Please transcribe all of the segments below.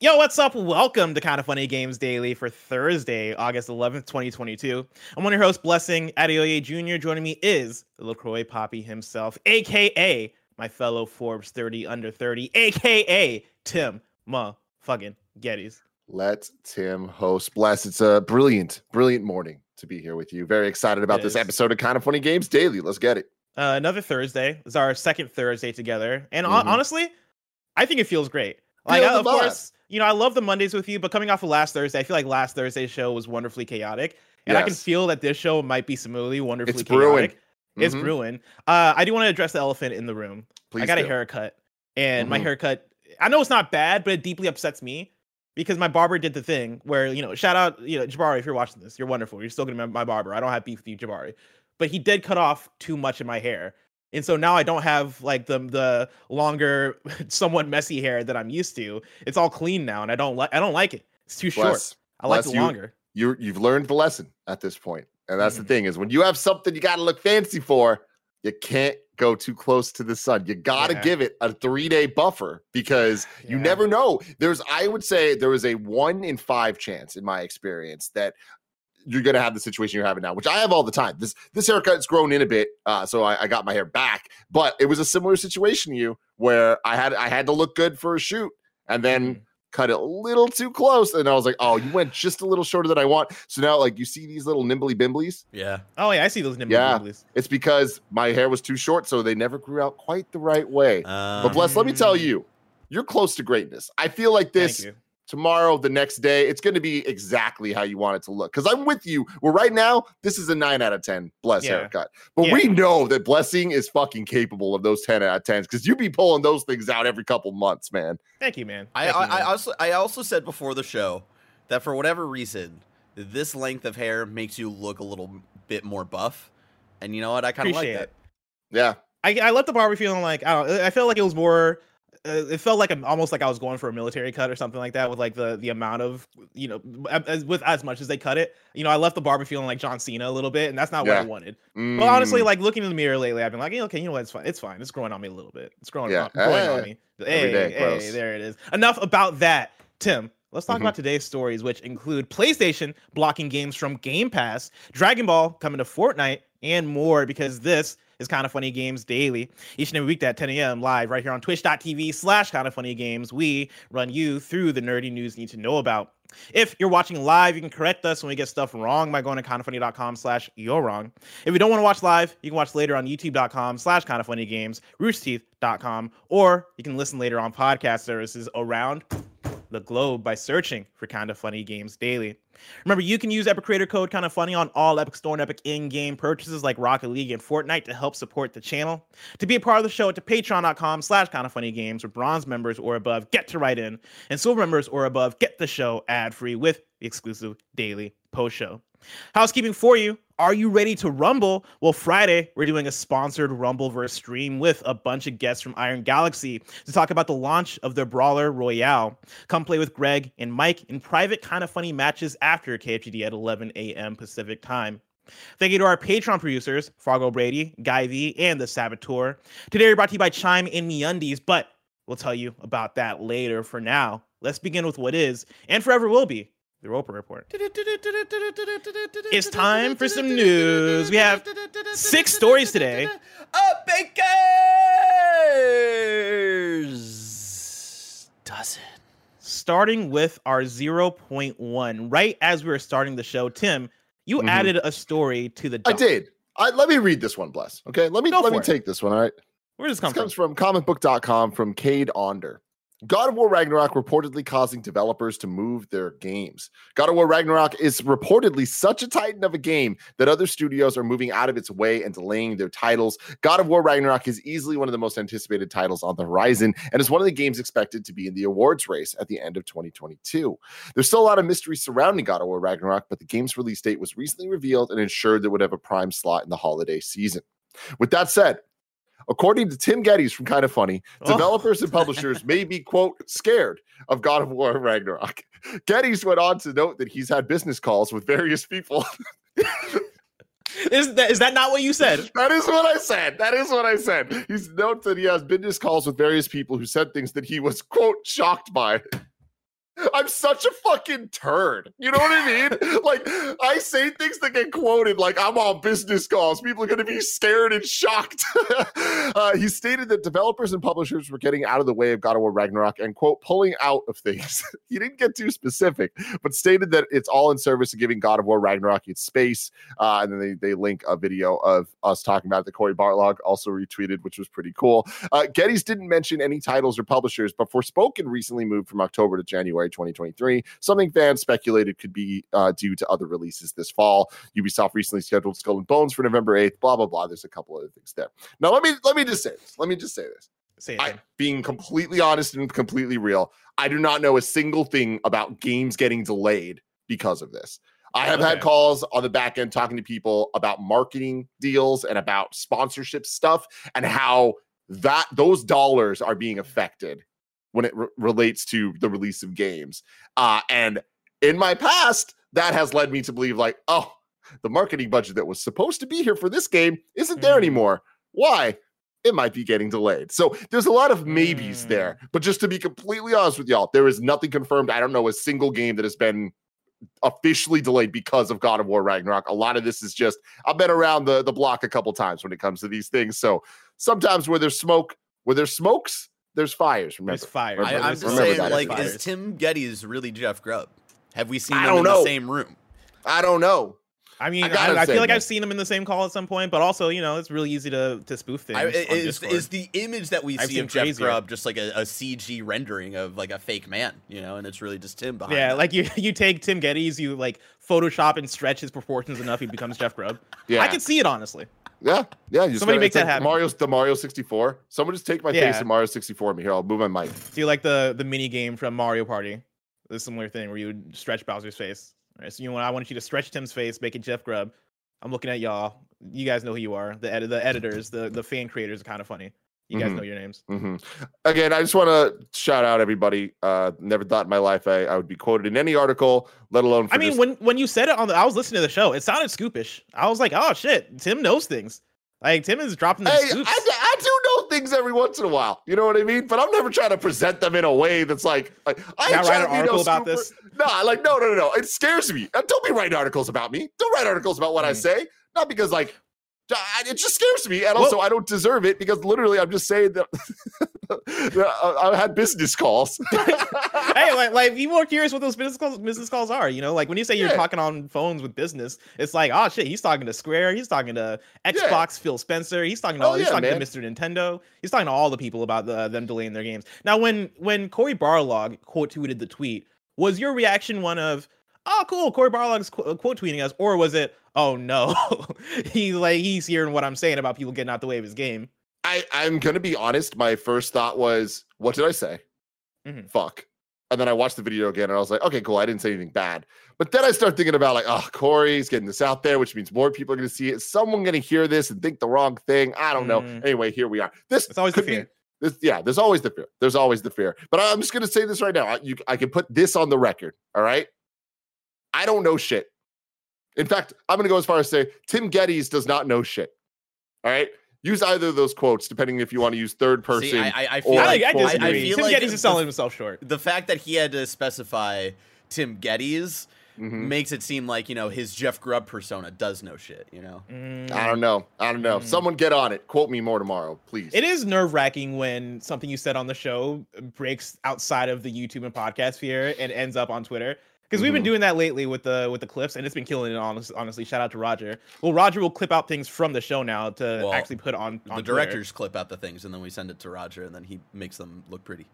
Yo, what's up? Welcome to Kind of Funny Games Daily for Thursday, August 11th, 2022. I'm one of your hosts, Blessing Adeoye Jr. Joining me is LaCroix Poppy himself, aka my fellow Forbes 30 under 30, aka Tim Ma fucking Gettys. Let Tim host. Bless. It's a brilliant, brilliant morning to be here with you. Very excited about It this is. episode of Kind of Funny Games Daily. Let's get it. Uh, another Thursday. It's our second Thursday together. And Mhm. honestly, I think it feels great. Like, I- of course, you know, I love the Mondays with you, but coming off of last Thursday, I feel like last Thursday's show was wonderfully chaotic. And I can feel that this show might be similarly wonderfully It's brewing. chaotic. It's Mhm. brewing. Uh, I do want to address the elephant in the room. Please I got a haircut, and my Mhm. haircut. I know it's not bad, but it deeply upsets me because my barber did the thing where you know, shout out, you know, Jabari, if you're watching this, you're wonderful. You're still gonna be my barber. I don't have beef with you, Jabari, but he did cut off too much of my hair, and so now I don't have like the the longer, somewhat messy hair that I'm used to. It's all clean now, and I don't like. I don't like it. It's too short. Bless. I like the you. longer. You you've learned the lesson at this point, and that's Mhm. the thing is when you have something you got to look fancy for, you can't go too close to the sun. You got to Yeah. give it a three day buffer because you never know. There's I would say there is a one in five chance in my experience that you're gonna have the situation you're having now, which I have all the time. This this haircut's grown in a bit, uh, so I, I got my hair back, but it was a similar situation to you where I had I had to look good for a shoot, and then Mhm. cut it a little too close, and I was like, oh, you went just a little shorter than I want. So now, like you see these little nimbly bimblies, Yeah. Oh yeah, I see those nimble Yeah. bimblies. it's because my hair was too short, so they never grew out quite the right way. Um, but bless, let me tell Mm. you, you're close to greatness. I feel like this Thank you. Tomorrow, the next day, it's going to be exactly how you want it to look. Because I'm with you. Well, right now, this is a nine out of 10 bless Yeah. haircut. But Yeah. we know that blessing is fucking capable of those 10 out of 10s because you be pulling those things out every couple months, man. Thank you, man. I, Thank you, I, I also I also said before the show that for whatever reason, this length of hair makes you look a little bit more buff. And you know what? I kind of like appreciate that. it. Yeah. I, I left the barber feeling like I don't. I felt like it was more. Uh, it felt like I'm almost like I was going for a military cut or something like that with like the the amount of you know as, with as much as they cut it. You know, I left the barber feeling like John Cena a little bit, and that's not what I Yeah. wanted. But honestly, Mm, like looking in the mirror lately, I've been like, yeah, okay, you know what? It's fine. It's fine. It's growing on me a little bit. It's growing, Yeah. on, growing Eh, on me. every Hey, day, hey, there it is. Enough about that, Tim. Let's talk Mhm. about today's stories, which include PlayStation blocking games from Game Pass, Dragon Ball coming to Fortnite, and more. Because this is kind of funny games daily. Each and every week at 10 a.m. live right here on twitch.tv slash kind of funny games. We run you through the nerdy news you need to know about. If you're watching live, you can correct us when we get stuff wrong by going to kindoffunny.com slash you're wrong. If you don't want to watch live, you can watch later on youtube.com slash kind of funny games, roosterteeth.com, or you can listen later on podcast services around the globe by searching for kind of funny games daily. Remember, you can use Epic Creator Code kind of funny on all Epic Store and Epic in-game purchases like Rocket League and Fortnite to help support the channel. To be a part of the show, to patreon.com slash kind of funny games where bronze members or above get to write in, and silver members or above get the show ad-free with the exclusive daily post show. Housekeeping for you. Are you ready to rumble? Well, Friday, we're doing a sponsored Rumbleverse stream with a bunch of guests from Iron Galaxy to talk about the launch of their Brawler Royale. Come play with Greg and Mike in private, kind of funny matches after KFGD at 11 a.m. Pacific time. Thank you to our Patreon producers, Fargo Brady, Guy V, and the Saboteur. Today, we're brought to you by Chime in MeUndies, but we'll tell you about that later. For now, let's begin with what is, and forever will be, the Roper Report. It's time for some news. We have six stories today. A baker's dozen. starting with our 0.1 right as we were starting the show tim you Mhm. added a story to the I did. I, let me read this one, bless. Okay. Let me Go let me it. take this one. All right. Where does this come This from? comes from comicbook.com from Cade Onder. God of War Ragnarok reportedly causing developers to move their games. God of War Ragnarok is reportedly such a titan of a game that other studios are moving out of its way and delaying their titles. God of War Ragnarok is easily one of the most anticipated titles on the horizon and is one of the games expected to be in the awards race at the end of 2022. There's still a lot of mystery surrounding God of War Ragnarok, but the game's release date was recently revealed and ensured that it would have a prime slot in the holiday season. With that said, According to Tim Gettys from Kind of Funny, Oh. developers and publishers may be, quote, scared of God of War Ragnarok. Gettys went on to note that he's had business calls with various people. Is that is that not what you said? that is what I said. That is what I said. He's notes that he has business calls with various people who said things that he was, quote, shocked by. I'm such a fucking turd. You know what I mean? like, I say things that get quoted like I'm on business calls. People are going to be scared and shocked. uh, he stated that developers and publishers were getting out of the way of God of War Ragnarok and, quote, pulling out of things. he didn't get too specific, but stated that it's all in service of giving God of War Ragnarok its space. Uh, and then they, they link a video of us talking about it that Cory Barlog also retweeted, which was pretty cool. Uh, Gettys didn't mention any titles or publishers, but Forspoken recently moved from October to January 2023, something fans speculated could be uh, due to other releases this fall. Ubisoft recently scheduled Skull and Bones for November 8th, blah, blah, blah. There's a couple other things there. Now, let me let me just say this. Let me just say this. Say. I, being completely honest and completely real, I do not know a single thing about games getting delayed because of this. I have had calls on the back end talking to people about marketing deals and about sponsorship stuff and how that those dollars are being affected when it re- relates to the release of games. Uh, and in my past, that has led me to believe like, oh, the marketing budget that was supposed to be here for this game isn't there Mhm. anymore. Why? It might be getting delayed. So there's a lot of maybes Mm. there. But just to be completely honest with y'all, there is nothing confirmed. I don't know a single game that has been officially delayed because of God of War Ragnarok. A lot of this is just I've been around the the block a couple times when it comes to these things. So sometimes where there's smoke, where there's smokes, there's fires. Remember, There's fire. Remember- I, I'm There's just saying, like, Fires. is Tim Gettys really Jeff Grubb? Have we seen I them don't in know. the same room? I don't know. I mean, I I, I, feel like man. I've seen them in the same call at some point, but also, you know, it's really easy to to spoof things. I, is, Discord. is the image that we I've see of Jeff crazier. Grubb just like a, a CG rendering of like a fake man, you know, and it's really just Tim behind. yeah, that. like you you take Tim Gettys, you like Photoshop and stretch his proportions enough, he becomes Jeff Grubb. Yeah, I can see it honestly. yeah, yeah. You Somebody gotta- make that like happen. Mario's the Mario 64. Someone just take my face Yeah. in Mario 64 me here. I'll move my mic. Do you like the the mini game from Mario Party? The similar thing where you would stretch Bowser's face. All right, so you want I want you to stretch Tim's face, make it Jeff Grubb. I'm looking at y'all. You guys know who you are. The edi- the editors, the the fan creators are kind of funny. You guys Mhm. know your names. hmm Again, I just want to shout out everybody. Uh, never thought in my life I, I would be quoted in any article, let alone. I mean, just- when when you said it on the, I was listening to the show. It sounded scoopish. I was like, oh shit, Tim knows things. Like Tim is dropping the Hey, I, scoops. I do know things every once in a while. You know what I mean? But I'm never trying to present them in a way that's like, like I ain't write an article no about this? No, like no, no, no, no. It scares me. Don't be writing articles about me. Don't write articles about what I Mm. say. Not because like I- it just scares me, and also I don't deserve it because literally I'm just saying that, I, I had business calls. hey, like, like be more curious what those business calls business calls are. You know, like when you say you're talking on phones with business, it's like, oh shit, he's talking to Square, he's talking to Xbox, Phil Spencer, he's talking to Oh, all, he's yeah, talking man. to Mr. Nintendo, he's talking to all the people about the, them delaying their games. Now, when when Cory Barlog quote tweeted the tweet, was your reaction one of, oh cool, Cory Barlog's qu- quote tweeting us, or was it, oh no, he's like he's hearing what I'm saying about people getting out the way of his game? I, I'm gonna be honest. My first thought was, what did I say? Mhm. Fuck. And then I watched the video again and I was like, okay, cool. I didn't say anything bad. But then I start thinking about like, oh, Cory's getting this out there, which means more people are gonna see it. Is someone gonna hear this and think the wrong thing? I don't know. Mm. Anyway, here we are. This It's always the could be- fear. This, yeah, there's always the fear. There's always the fear. But I'm just gonna say this right now. I, you, I can put this on the record. All right. I don't know shit. In fact, I'm gonna go as far as say Tim Gettys does not know shit. All right. Use either of those quotes, depending if you want to use third person. See, I, I, I feel or I, like I quote disagree. tweet. feel Tim like Gettys is selling himself short. the fact that he had to specify Tim Gettys Mhm. makes it seem like you know his Jeff Grubb persona does know shit. You know, Mm. I don't know. I don't know. Mm. Someone get on it. Quote me more tomorrow, please. It is nerve wracking when something you said on the show breaks outside of the YouTube and podcast sphere and ends up on Twitter. Because we've been Mhm. doing that lately with the with the clips, and it's been killing it. Honest, honestly, shout out to Roger. Well, Roger will clip out things from the show now to Well, actually put on. The on Twitter. directors clip out the things and then we send it to Roger and then he makes them look pretty.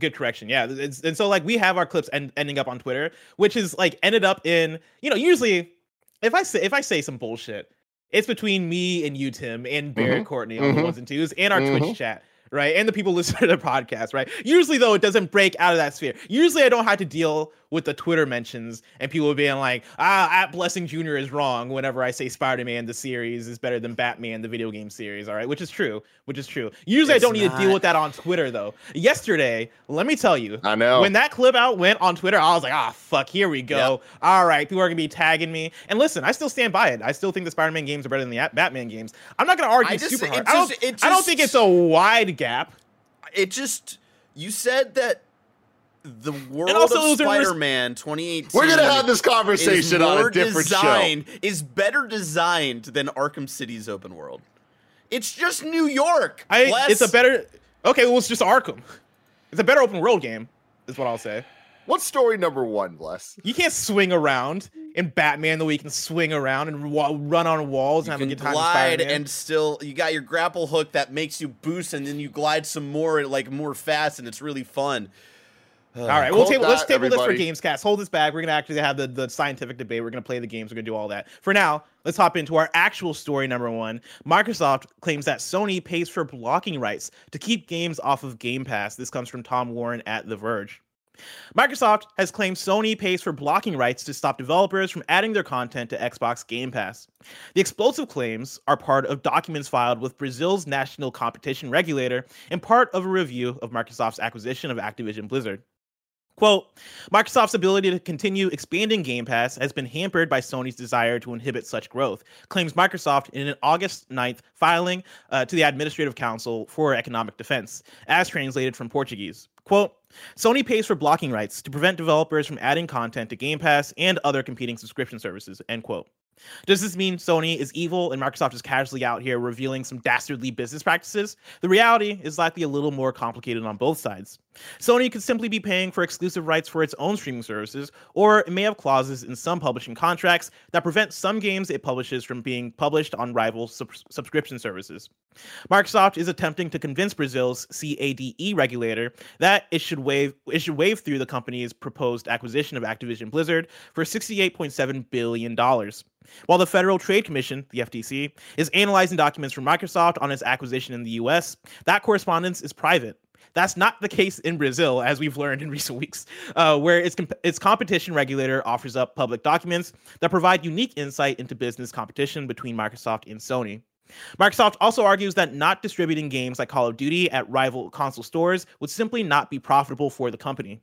good correction yeah and so like we have our clips end, ending up on twitter which is like ended up in you know usually if i say if i say some bullshit it's between me and you tim and barrett courtney on the mhm, ones and twos and our twitch chat right and the people listening to the podcast right usually though it doesn't break out of that sphere usually i don't have to deal with the twitter mentions and people being like ah at blessing junior is wrong whenever i say spider-man the series is better than batman the video game series all right which is true which is true usually i don't need to deal with that on twitter though yesterday let me tell you I know. when that clip out went on Twitter, I was like, ah, fuck, here we go. All right, people are gonna be tagging me. And listen, I still stand by it. I still think the Spider-Man games are better than the Batman games. I'm not gonna argue I just- super it hard. I don't, just- I don't think it's a wide gap. It just you said that the world and also of those are ris- Spider-Man 2018 We're gonna have this conversation on a more different show. design, Is better designed than Arkham City's open world. It's just New York. I, Bless. it's a better. Okay, well, it's just Arkham. It's a better open world game, is what I'll say. What's story number one, Bless? You can't swing around in Batman the way you can swing around and wa- run on walls You and have can a good time. glide and still you got your grapple hook that makes you boost and then you glide some more like more fast and it's really fun. All right, we'll Hold table, let's that, table this for everybody. Gamescast. Hold this back. We're gonna actually have the, the scientific debate. We're gonna play the games. We're gonna do all that. For now, let's hop into our actual story number one. Microsoft claims that Sony pays for blocking rights to keep games off of Game Pass. This comes from Tom Warren at The Verge. Microsoft has claimed Sony pays for blocking rights to stop developers from adding their content to Xbox Game Pass. The explosive claims are part of documents filed with Brazil's national competition regulator and part of a review of Microsoft's acquisition of Activision Blizzard. Quote, Microsoft's ability to continue expanding Game Pass has been hampered by Sony's desire to inhibit such growth, claims Microsoft in an August 9th filing uh, to the Administrative Council for Economic Defense, as translated from Portuguese. Quote, Sony pays for blocking rights to prevent developers from adding content to Game Pass and other competing subscription services, end quote. Does this mean Sony is evil and Microsoft is casually out here revealing some dastardly business practices? The reality is likely a little more complicated on both sides. Sony could simply be paying for exclusive rights for its own streaming services, or it may have clauses in some publishing contracts that prevent some games it publishes from being published on rival sub- subscription services. Microsoft is attempting to convince Brazil's CADE regulator that it should waive it should waive through the company's proposed acquisition of Activision Blizzard for 68.7 billion dollars. While the Federal Trade Commission, the FTC, is analyzing documents from Microsoft on its acquisition in the US, that correspondence is private. That's not the case in Brazil, as we've learned in recent weeks, uh, where its, comp- its competition regulator offers up public documents that provide unique insight into business competition between Microsoft and Sony. Microsoft also argues that not distributing games like Call of Duty at rival console stores would simply not be profitable for the company.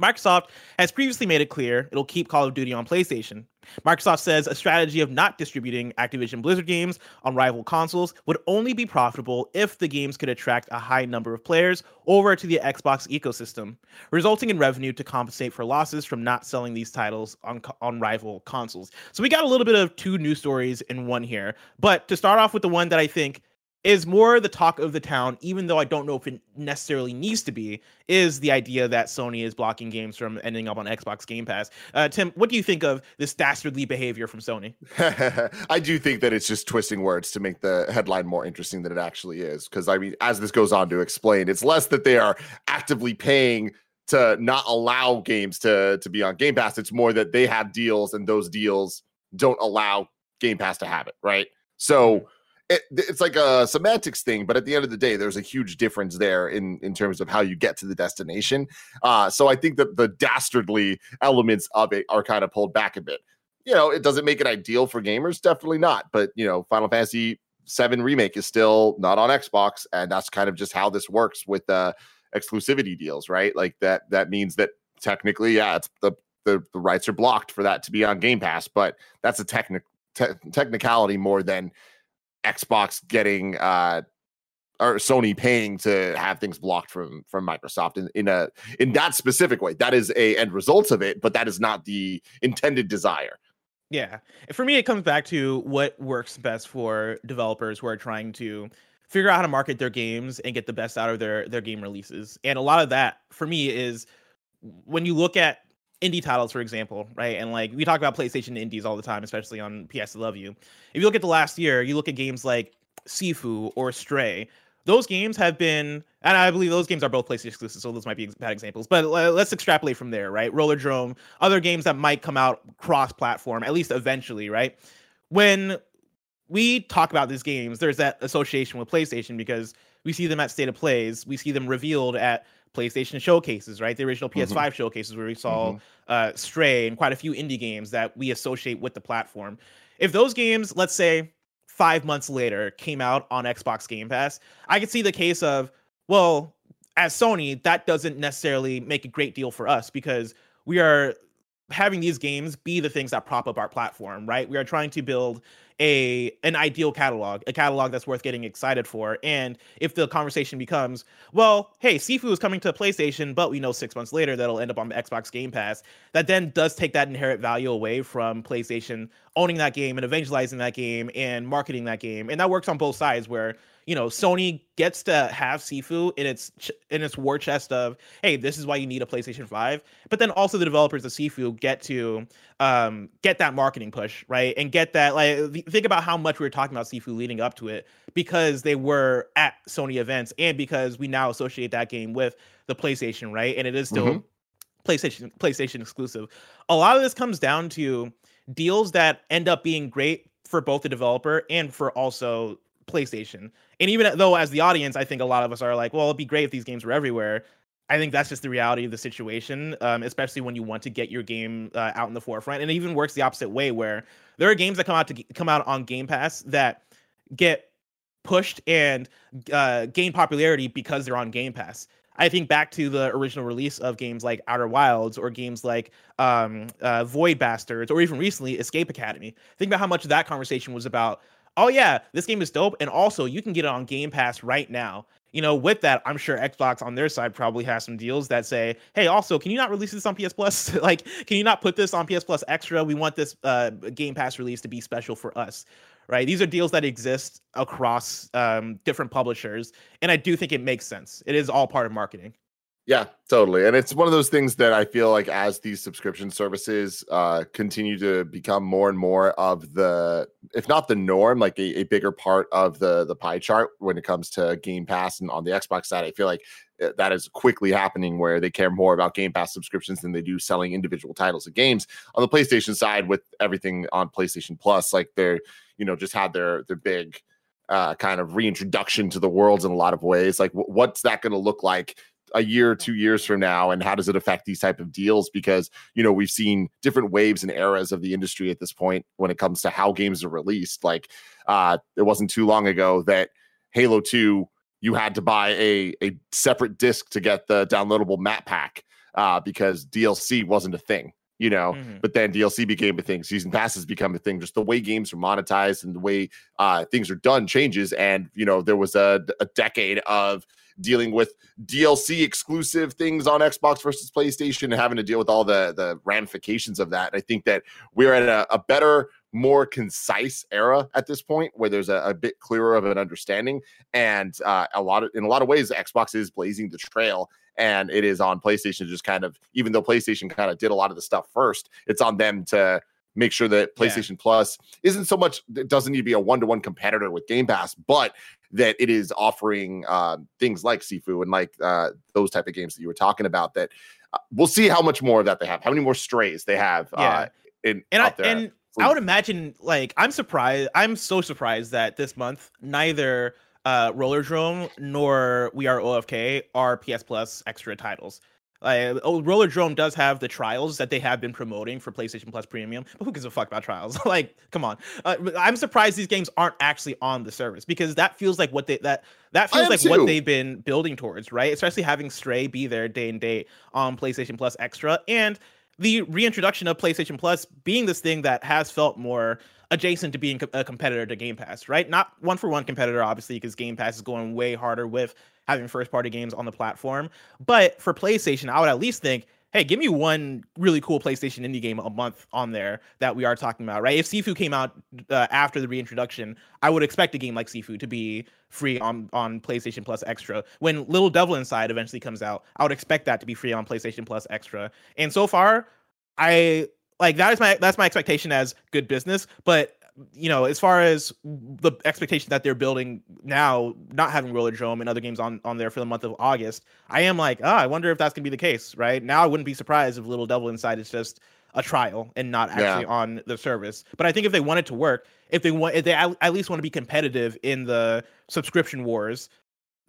Microsoft has previously made it clear it'll keep Call of Duty on PlayStation. Microsoft says a strategy of not distributing Activision Blizzard games on rival consoles would only be profitable if the games could attract a high number of players over to the Xbox ecosystem, resulting in revenue to compensate for losses from not selling these titles on, on rival consoles. So we got a little bit of two news stories in one here. But to start off with the one that I think is more the talk of the town, even though I don't know if it necessarily needs to be, is the idea that Sony is blocking games from ending up on Xbox Game Pass. Uh, Tim, what do you think of this dastardly behavior from Sony? I do think that it's just twisting words to make the headline more interesting than it actually is. Because I mean, as this goes on to explain, it's less that they are actively paying to not allow games to to be on Game Pass. It's more that they have deals and those deals don't allow Game Pass to have it, right? So it, it's like a semantics thing, but at the end of the day, there's a huge difference there in in terms of how you get to the destination. Uh, so I think that the dastardly elements of it are kind of pulled back a bit. You know, it doesn't make it ideal for gamers, definitely not. But you know, Final Fantasy Seven remake is still not on Xbox, and that's kind of just how this works with uh, exclusivity deals, right? Like that. That means that technically, yeah, it's the the, the rights are blocked for that to be on Game Pass, but that's a technical te- technicality more than Xbox getting uh or Sony paying to have things blocked from from Microsoft in, in a in that specific way. That is a end result of it, but that is not the intended desire. Yeah. For me, it comes back to what works best for developers who are trying to figure out how to market their games and get the best out of their their game releases. And a lot of that for me is when you look at indie titles, for example, right? And like we talk about PlayStation indies all the time, especially on PS Love You. If you look at the last year, you look at games like Sifu or Stray. Those games have been, and I believe those games are both PlayStation exclusive, so those might be bad examples. But let's extrapolate from there, right? Rollerdrome, other games that might come out cross-platform, at least eventually, right? When we talk about these games, there's that association with PlayStation because we see them at state of plays, we see them revealed at PlayStation showcases, right? The original PS5 mm-hmm. showcases where we saw mm-hmm. uh, Stray and quite a few indie games that we associate with the platform. If those games, let's say five months later, came out on Xbox Game Pass, I could see the case of, well, as Sony, that doesn't necessarily make a great deal for us because we are having these games be the things that prop up our platform, right? We are trying to build a an ideal catalog, a catalog that's worth getting excited for. And if the conversation becomes, well, hey, Sifu is coming to PlayStation, but we know six months later that'll end up on Xbox Game Pass, that then does take that inherent value away from PlayStation owning that game and evangelizing that game and marketing that game. And that works on both sides where you know Sony gets to have Sifu in its in its war chest of hey this is why you need a PlayStation 5 but then also the developers of Sifu get to um, get that marketing push right? And get that like think about how much we were talking about Sifu leading up to it because they were at Sony events and because we now associate that game with the PlayStation right? And it is still mm-hmm. PlayStation PlayStation exclusive. A lot of this comes down to deals that end up being great for both the developer and for also PlayStation. And even though, as the audience, I think a lot of us are like, well, it'd be great if these games were everywhere. I think that's just the reality of the situation, um, especially when you want to get your game uh, out in the forefront. And it even works the opposite way, where there are games that come out to come out on Game Pass that get pushed and uh, gain popularity because they're on Game Pass. I think back to the original release of games like Outer Wilds or games like um, uh, Void Bastards or even recently Escape Academy. Think about how much that conversation was about oh yeah, this game is dope, and also you can get it on Game Pass right now. You know, with that, I'm sure Xbox on their side probably has some deals that say, "Hey, also, can you not release this on PS Plus? like, can you not put this on PS Plus Extra? We want this uh, Game Pass release to be special for us." Right? These are deals that exist across um, different publishers, and I do think it makes sense. It is all part of marketing. Yeah, totally. And it's one of those things that I feel like as these subscription services uh, continue to become more and more of the, if not the norm, like a, a, bigger part of the the pie chart when it comes to Game Pass and on the Xbox side, I feel like uh, that is quickly happening where they care more about Game Pass subscriptions than they do selling individual titles of games. On the PlayStation side, with everything on PlayStation Plus, like they're you know just had their their big uh, kind of reintroduction to the worlds in a lot of ways. Like, w- what's that going to look like a year two years from now and how does it affect these type of deals? Because you know we've seen different waves and eras of the industry at this point when it comes to how games are released. Like uh it wasn't too long ago that halo 2 you had to buy a a separate disc to get the downloadable map pack uh because dlc wasn't a thing you know? Mm-hmm. but then dlc became a thing. Season passes become a thing. Just the way games are monetized and the way uh things are done changes. And you know there was a, a decade of dealing with DLC exclusive things on Xbox versus PlayStation and having to deal with all the the ramifications of that. I think that we're at a, a better, more concise era at this point where there's a, a bit clearer of an understanding, and uh, a lot of in a lot of ways, Xbox is blazing the trail. And it is on PlayStation, to just kind of, even though PlayStation kind of did a lot of the stuff first, it's on them to make sure that PlayStation yeah. Plus isn't so much it doesn't need to be a one-to-one competitor with Game Pass, but that it is offering uh, things like Sifu and like uh, those type of games that you were talking about. That uh, we'll see how much more of that they have, how many more strays they have. Uh, yeah. in and I, and I would imagine like I'm surprised. I'm so surprised that this month neither uh Rollerdrome nor We Are OFK are PS Plus extra titles. Uh, oh, Rollerdrome does have the trials that they have been promoting for PlayStation Plus Premium, but who gives a fuck about trials? like, come on. Uh, I'm surprised these games aren't actually on the service because that feels like what they that that feels like too. what they've been building towards, right? Especially having Stray be there day and day on PlayStation Plus Extra and the reintroduction of PlayStation Plus being this thing that has felt more adjacent to being a competitor to Game Pass, right? Not one for one competitor, obviously, because Game Pass is going way harder with having first party games on the platform. But for PlayStation, I would at least think, hey, give me one really cool PlayStation indie game a month on there that we are talking about, right? If Sifu came out uh, after the reintroduction, I would expect a game like Sifu to be free on on PlayStation Plus Extra. When Little Devil Inside eventually comes out, I would expect that to be free on PlayStation Plus Extra. And so far, I like that is my that's my expectation as good business, but you know, as far as the expectation that they're building now, not having Rollerdrome and other games on on there for the month of August, I am like, ah, I wonder if that's gonna be the case, right? Now I wouldn't be surprised if Little Devil Inside is just a trial and not actually yeah. on the service. But I think if they want it to work, if they want, if they at least want to be competitive in the subscription wars,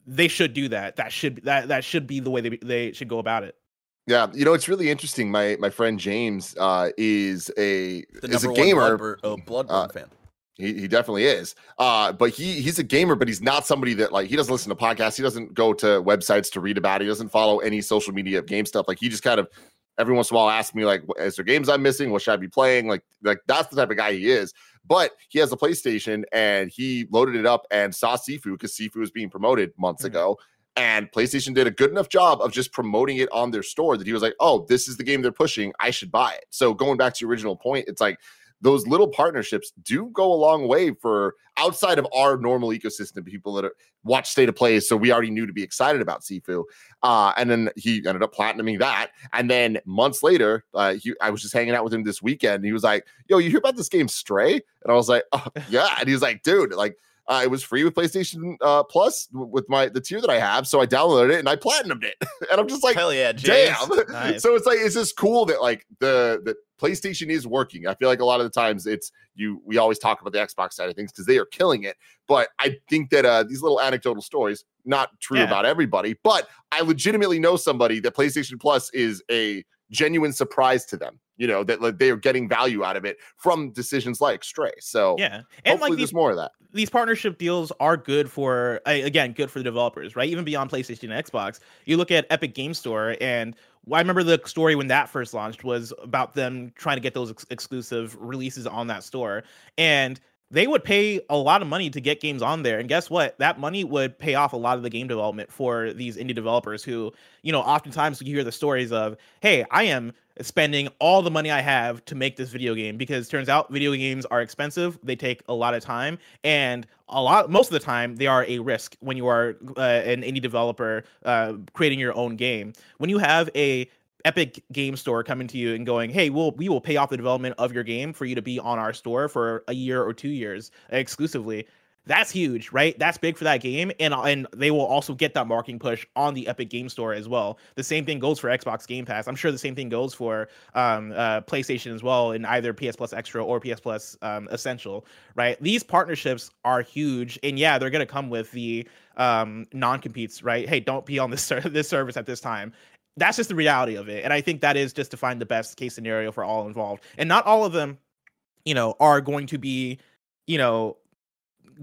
they should do that. That should that that should be the way they they should go about it. Yeah, you know it's really interesting. My my friend James uh, is a is a gamer, Bloodborne, oh, Bloodborne uh, fan. He, he definitely is. Uh, but he he's a gamer, but he's not somebody that like he doesn't listen to podcasts. He doesn't go to websites to read about it. He doesn't follow any social media of game stuff. Like he just kind of every once in a while asks me like, is there games I'm missing? What should I be playing? Like like that's the type of guy he is. But he has a PlayStation and he loaded it up and saw Sifu because Sifu was being promoted months mm-hmm. ago and PlayStation did a good enough job of just promoting it on their store that he was like, oh, this is the game they're pushing. I should buy it. So going back to your original point, it's like those little partnerships do go a long way for outside of our normal ecosystem, people that are, watch state of play. So we already knew to be excited about Sifu. Uh, and then he ended up platinuming that. And then months later, uh, he, I was just hanging out with him this weekend. he was like, yo, you hear about this game Stray? And I was like, oh, yeah. And he was like, dude, like, uh, it was free with PlayStation uh, Plus with my the tier that I have, so I downloaded it and I platinumed it, and I'm just like, hell yeah, James. damn! Nice. So it's like it's just cool that like the the PlayStation is working. I feel like a lot of the times it's you. We always talk about the Xbox side of things because they are killing it, but I think that uh, these little anecdotal stories, not true yeah. about everybody, but I legitimately know somebody that PlayStation Plus is a genuine surprise to them you know that like, they are getting value out of it from decisions like stray. So yeah. And hopefully like these, there's more of that. these partnership deals are good for again good for the developers right? Even beyond playstation and xbox. You look at epic game store and I remember the story when that first launched was about them trying to get those ex- exclusive releases on that store. And they would pay a lot of money to get games on there. And guess what? That money would pay off a lot of the game development for these indie developers who, you know, oftentimes you hear the stories of, hey, I am spending all the money I have to make this video game because turns out video games are expensive. They take a lot of time. And a lot, most of the time, they are a risk when you are uh, an indie developer uh, creating your own game. When you have a Epic Game Store coming to you and going, "Hey, we'll we will pay off the development of your game for you to be on our store for a year or two years exclusively." That's huge, right? That's big for that game, and and they will also get that marketing push on the Epic Game Store as well. The same thing goes for Xbox Game Pass. I'm sure the same thing goes for um, uh, PlayStation as well, in either PS Plus Extra or PS Plus um, Essential, right? These partnerships are huge, and yeah, they're gonna come with the um, non-competes, right? Hey, don't be on this ser- this service at this time that's just the reality of it. And I think that is just to find the best case scenario for all involved. And not all of them, you know, are going to be, you know,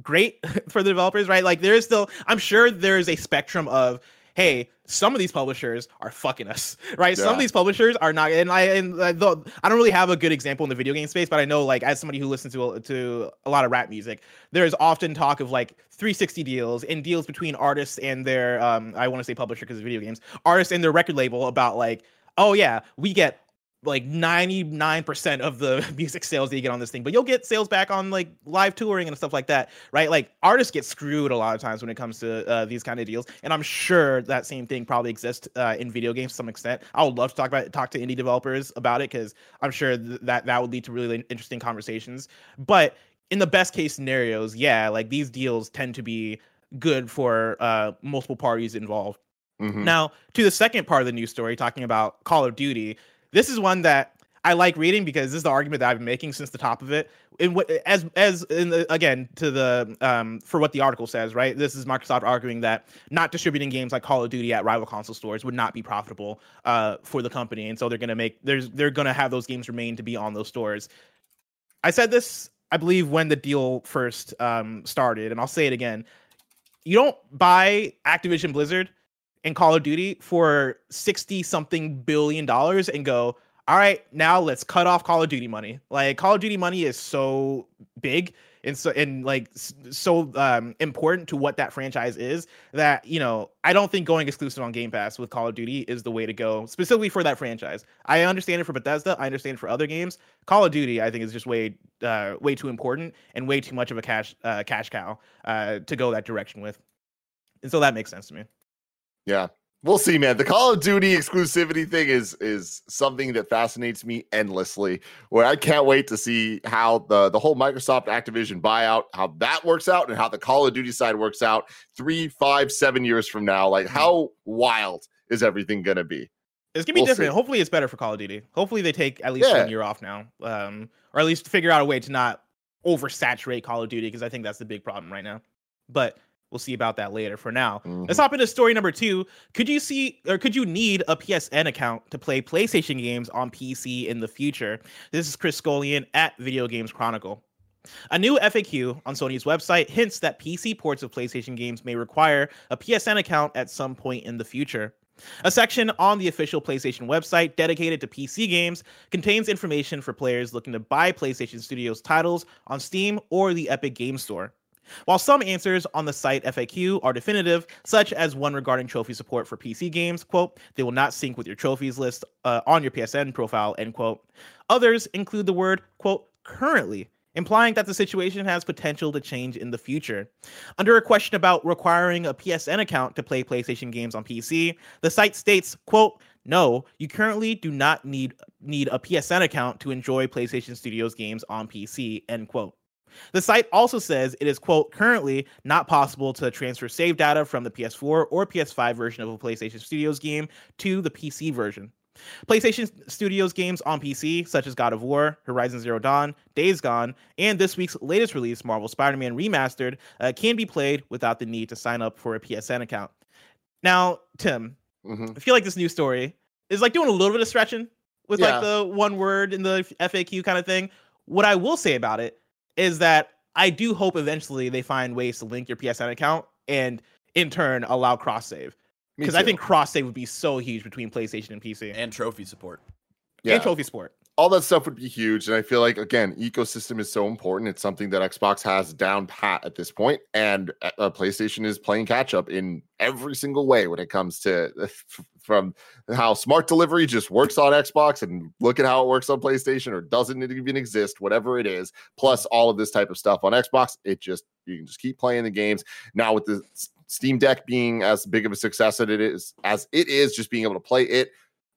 great for the developers, right? Like there is still, I'm sure there's a spectrum of hey, some of these publishers are fucking us, right? Yeah. Some of these publishers are not, and I and I don't really have a good example in the video game space, but I know like as somebody who listens to to a lot of rap music, there's often talk of like 360 deals and deals between artists and their um I want to say publisher because of video games, artists and their record label about like oh yeah, we get like 99% of the music sales that you get on this thing, but you'll get sales back on like live touring and stuff like that, right? Like artists get screwed a lot of times when it comes to uh, these kind of deals. And I'm sure that same thing probably exists uh, in video games to some extent. I would love to talk about it, talk to indie developers about it because I'm sure th- that that would lead to really interesting conversations. But in the best case scenarios, yeah, like these deals tend to be good for uh, multiple parties involved. Mm-hmm. Now, to the second part of the news story, talking about Call of Duty this is one that I like reading because this is the argument that I've been making since the top of it. In what as as in the, again to the um for what the article says, right? This is Microsoft arguing that not distributing games like Call of Duty at rival console stores would not be profitable uh for the company, and so they're gonna make there's they're gonna have those games remain to be on those stores. I said this, I believe, when the deal first um started, and I'll say it again. You don't buy Activision Blizzard in Call of Duty for 60 something billion dollars and go, all right, now let's cut off Call of Duty money. Like Call of Duty money is so big and so and like so um important to what that franchise is that you know I don't think going exclusive on Game Pass with Call of Duty is the way to go specifically for that franchise. I understand it for Bethesda, I understand it for other games. Call of Duty I think is just way uh way too important and way too much of a cash uh cash cow uh to go that direction with. And so that makes sense to me. Yeah. We'll see, man. The Call of Duty exclusivity thing is is something that fascinates me endlessly. Where I can't wait to see how the the whole Microsoft Activision buyout, how that works out, and how the Call of Duty side works out three, five, seven years from now. Like, how wild is everything gonna be? It's gonna be We'll different. see. Hopefully, it's better for Call of Duty. Hopefully, they take at least Yeah. one year off now, um, or at least figure out a way to not oversaturate Call of Duty because I think that's the big problem right now. But we'll see about that later. For now, Mhm. let's hop into story number two. Could you see or could you need a PSN account to play PlayStation games on PC in the future? This is Chris Scullion at Video Games Chronicle. A new FAQ on Sony's website hints that PC ports of PlayStation games may require a PSN account at some point in the future. A section on the official PlayStation website dedicated to PC games contains information for players looking to buy PlayStation Studios titles on Steam or the Epic Game Store. While some answers on the site FAQ are definitive, such as one regarding trophy support for PC games, quote, they will not sync with your trophies list uh, on your PSN profile, end quote. Others include the word, quote, currently, implying that the situation has potential to change in the future. Under a question about requiring a PSN account to play PlayStation games on PC, the site states, quote, no, you currently do not need need a PSN account to enjoy PlayStation Studios games on PC, end quote. The site also says it is, quote, currently not possible to transfer save data from the PS4 or PS5 version of a PlayStation Studios game to the PC version. PlayStation Studios games on PC, such as God of War, Horizon Zero Dawn, Days Gone, and this week's latest release, Marvel Spider Man Remastered, uh, can be played without the need to sign up for a PSN account. Now, Tim, Mhm. I feel like this news story is like doing a little bit of stretching with Yeah. like the one word in the FAQ kind of thing. What I will say about it is that I do hope eventually they find ways to link your PSN account and in turn allow cross save because I think cross save would be so huge between PlayStation and PC and trophy support. yeah. and Trophy support. all that stuff would be huge. And I feel like again, ecosystem is so important. It's something that Xbox has down pat at this point, and uh, uh, PlayStation is playing catch up in every single way when it comes to from how smart delivery just works on Xbox, and look at how it works on PlayStation, or doesn't even exist, whatever it is. Plus all of this type of stuff on Xbox, it just you can just keep playing the games now with the Steam Deck being as big of a success as it is as it is, just being able to play it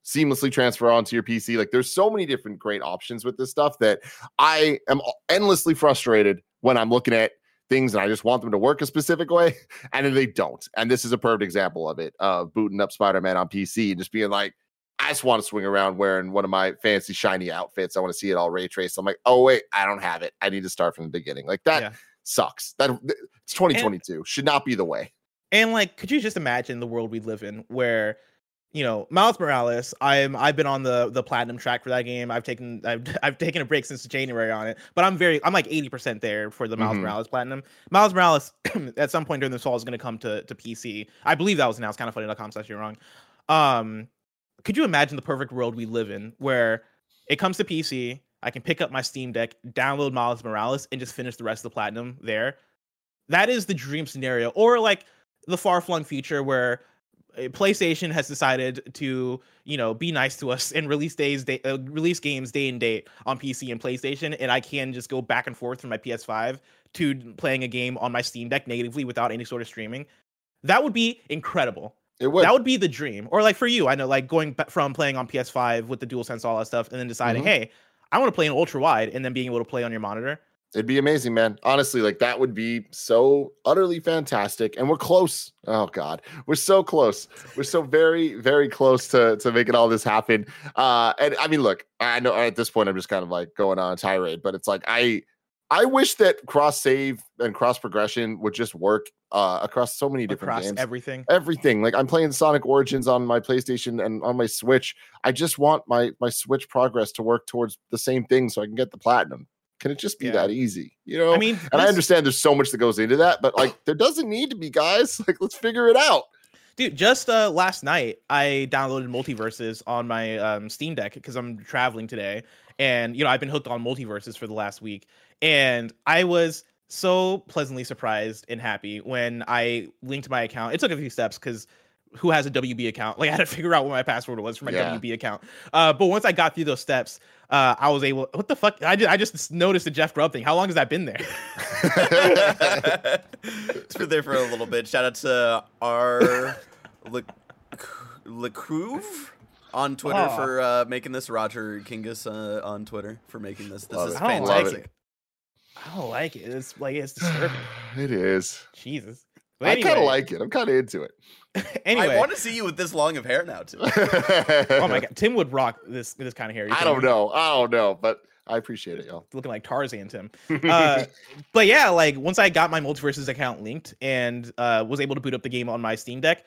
seamlessly transfer onto your PC. Like there's so many different great options with this stuff that I am endlessly frustrated when I'm looking at things and I just want them to work a specific way and then they don't. And this is a perfect example of it. Uh booting up Spider-Man on PC and just being like I just want to swing around wearing one of my fancy shiny outfits. I want to see it all ray traced. I'm like, oh wait, I don't have it. I need to start from the beginning. Like that Yeah. sucks. That it's 2022. Should not be the way. And like, could you just imagine the world we live in where, you know, Miles Morales, I'm I've been on the the platinum track for that game. I've taken I've I've taken a break since January on it, but I'm very I'm like 80% there for the Miles Mhm. Morales platinum. Miles Morales at some point during this fall is going to come to to PC. I believe that was announced. Kind of funny.com slash you're wrong. Um, could you imagine the perfect world we live in where it comes to PC, I can pick up my Steam Deck, download Miles Morales, and just finish the rest of the platinum there? That is the dream scenario. Or like the far flung future where PlayStation has decided to, you know, be nice to us and release days, day, uh, release games day and date on PC and PlayStation, and I can just go back and forth from my PS5 to playing a game on my Steam Deck natively without any sort of streaming. That would be incredible. It would. That would be the dream. Or like for you, I know, like going from playing on PS5 with the DualSense, all that stuff, and then deciding, Mhm. hey, I want to play in ultra wide, and then being able to play on your monitor. It'd be amazing, man. Honestly, like that would be so utterly fantastic. And we're close. Oh God. We're so close. We're so very, very close to to making all this happen. Uh and I mean, look, I know at this point I'm just kind of like going on a tirade, but it's like I I wish that cross save and cross progression would just work uh across so many different across games everything. everything. Like I'm playing Sonic Origins on my PlayStation and on my Switch. I just want my my Switch progress to work towards the same thing so I can get the platinum. Can it just be Yeah. that easy? You know? I mean, and I understand there's so much that goes into that, but like there doesn't need to be, guys. Like let's figure it out. Dude, just uh last night I downloaded MultiVersus on my um Steam Deck because I'm traveling today. And you know, I've been hooked on MultiVersus for the last week. And I was so pleasantly surprised and happy when I linked my account. It took a few steps because who has a WB account? Like I had to figure out what my password was for my Yeah. WB account. Uh, but once I got through those steps, uh, I was able. What the fuck? I just, I just noticed the Jeff Grubb thing. How long has that been there? it's been there for a little bit. Shout out to our look Lecouve on Twitter Oh. for uh, making this. Roger Kingus uh, on Twitter for making this. This Love is it. I don't fantastic. like it. I don't like it. It's like it's disturbing. it is. Jesus. But I kind of like it. I'm kind of into it. anyway. I want to see you with this long of hair now too. oh my god, Tim would rock this this kind of hair. I don't know. I don't know, but I appreciate it, y'all. looking like Tarzan Tim. Uh, but yeah, like once I got my MultiVersus account linked and uh, was able to boot up the game on my Steam Deck,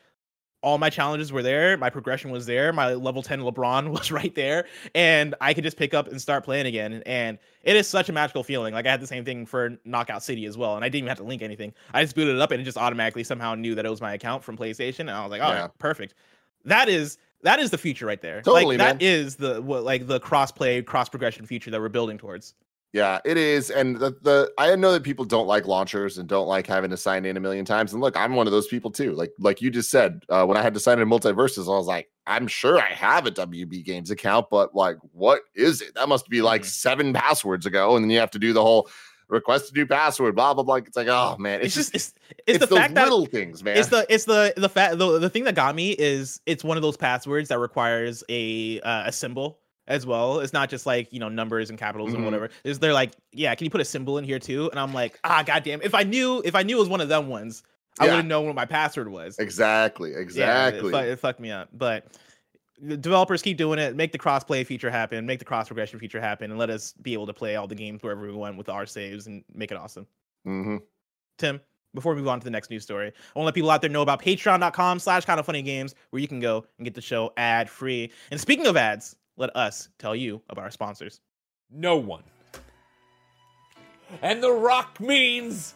all my challenges were there. My progression was there. My level 10 LeBron was right there. And I could just pick up and start playing again. And it is such a magical feeling. Like I had the same thing for Knockout City as well. And I didn't even have to link anything. I just booted it up and it just automatically somehow knew that it was my account from PlayStation. And I was like, oh, Yeah. perfect. That is. That is the future right there. Totally, like that man. is the what like the cross play, cross progression future that we're building towards. Yeah, it is. And the, the I know that people don't like launchers and don't like having to sign in a million times. And look, I'm one of those people too. Like like you just said, uh, when I had to sign in MultiVersus, I was like, I'm sure I have a WB Games account, but like, what is it? That must be like Mhm. seven passwords ago, and then you have to do the whole request a new password, blah blah blah. It's like, oh man, It's, it's, just just it's, it's, the fact that little things, man. it's the it's the the fact the, the thing that got me is it's one of those passwords that requires a uh, a symbol as well. It's not just like you know numbers and capitals Mhm. and whatever. Is they're like yeah, can you put a symbol in here too? And I'm like ah goddamn, if I knew if I knew it was one of them ones, I Yeah. would have known what my password was. exactly, Yeah, it, exactly. it fucked me up, but. The developers keep doing it. Make the cross-play feature happen. Make the cross-progression feature happen, and let us be able to play all the games wherever we want with our saves and make it awesome. hmm Tim, before we move on to the next news story, I want to let people out there know about patreon.com slash kind of funny games where you can go and get the show ad free. And speaking of ads, let us tell you about our sponsors. No one. And The Rock means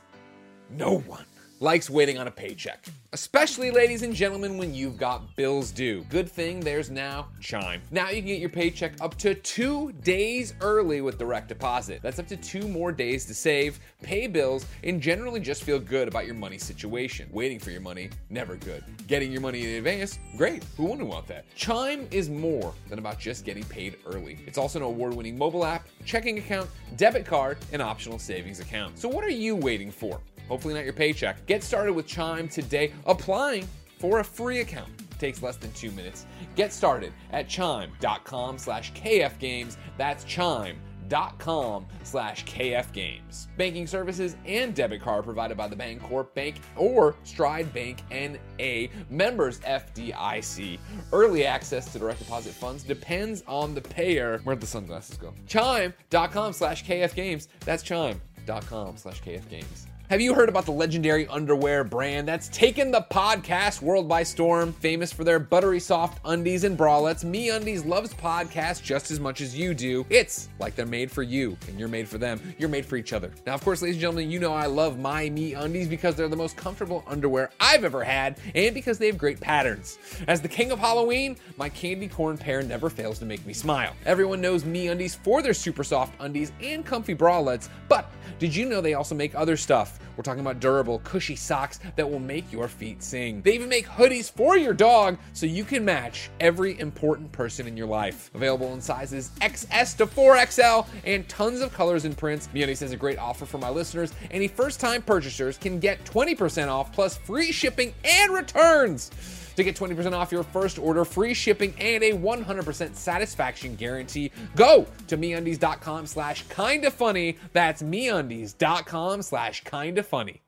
no one likes waiting on a paycheck. Especially, ladies and gentlemen, when you've got bills due. Good thing there's now Chime. Now you can get your paycheck up to two days early with direct deposit. That's up to two more days to save, pay bills, and generally just feel good about your money situation. Waiting for your money, never good. Getting your money in advance, great. Who wouldn't want that? Chime is more than about just getting paid early. It's also an award winning mobile app, checking account, debit card, and optional savings account. So what are you waiting for? Hopefully not your paycheck. Get started with Chime today, applying for a free account. takes less than two minutes. Get started at chime.com slash kfgames. That's chime.com slash kfgames. Banking services and debit card provided by the Bancorp Bank or Stride Bank NA. Members FDIC. Early access to direct deposit funds depends on the payer. Where'd the sunglasses go? Chime.com slash kfgames. That's chime.com slash kfgames. Have you heard about the legendary underwear brand that's taken the podcast world by storm? Famous for their buttery soft undies and bralettes, Me Undies loves podcasts just as much as you do. It's like they're made for you, and you're made for them. You're made for each other. Now, of course, ladies and gentlemen, you know I love my Me Undies because they're the most comfortable underwear I've ever had, and because they have great patterns. As the king of Halloween, my candy corn pair never fails to make me smile. Everyone knows Me Undies for their super soft undies and comfy bralettes, but did you know they also make other stuff? We're talking about durable, cushy socks that will make your feet sing. They even make hoodies for your dog so you can match every important person in your life. Available in sizes XS to 4XL and tons of colors and prints. MeUndies has a great offer for my listeners. Any first-time purchasers can get 20% off plus free shipping and returns. To get 20% off your first order, free shipping, and a 100% satisfaction guarantee, go to MeUndies.com slash kinda funny. That's MeUndies.com slash kinda funny.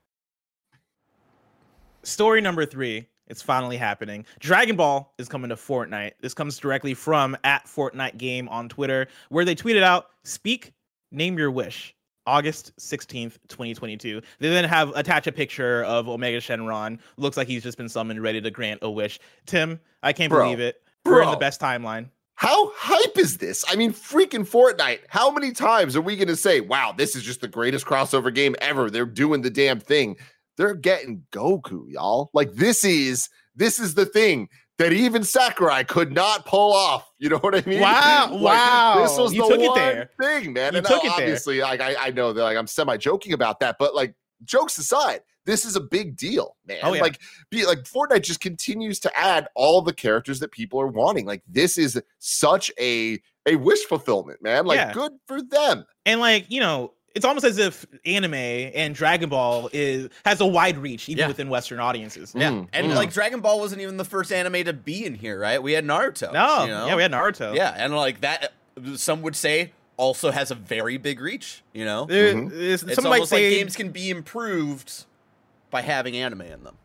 Story number three. It's finally happening. Dragon Ball is coming to Fortnite. This comes directly from at Fortnite Game on Twitter, where they tweeted out, "Speak, name your wish." August 16th, 2022. They then have attach a picture of Omega Shenron. Looks like he's just been summoned, ready to grant a wish. Tim, I can't Bro. believe it. We're in the best timeline. How hype is this? I mean, freaking Fortnite. How many times are we going to say, wow, this is just the greatest crossover game ever? They're doing the damn thing. They're getting Goku, y'all. Like this is this is the thing that even Sakurai could not pull off. You know what I mean? Wow, Like, wow. This was You the one there. thing, man. You and took now, it there. obviously, like I, I know that like I'm semi joking about that, but like jokes aside, this is a big deal, man. Oh, yeah. Like be like Fortnite just continues to add all the characters that people are wanting. Like this is such a a wish fulfillment, man. Like Yeah. good for them. And like, you know, it's almost as if anime and Dragon Ball is has a wide reach even Yeah. within Western audiences. Yeah, Mm, and mm. like Dragon Ball wasn't even the first anime to be in here, right? We had Naruto. No, you know? yeah, we had Naruto. Yeah, and like that, some would say also has a very big reach. You know, There- Mhm. it's- it's some might almost like say games can be improved by having anime in them.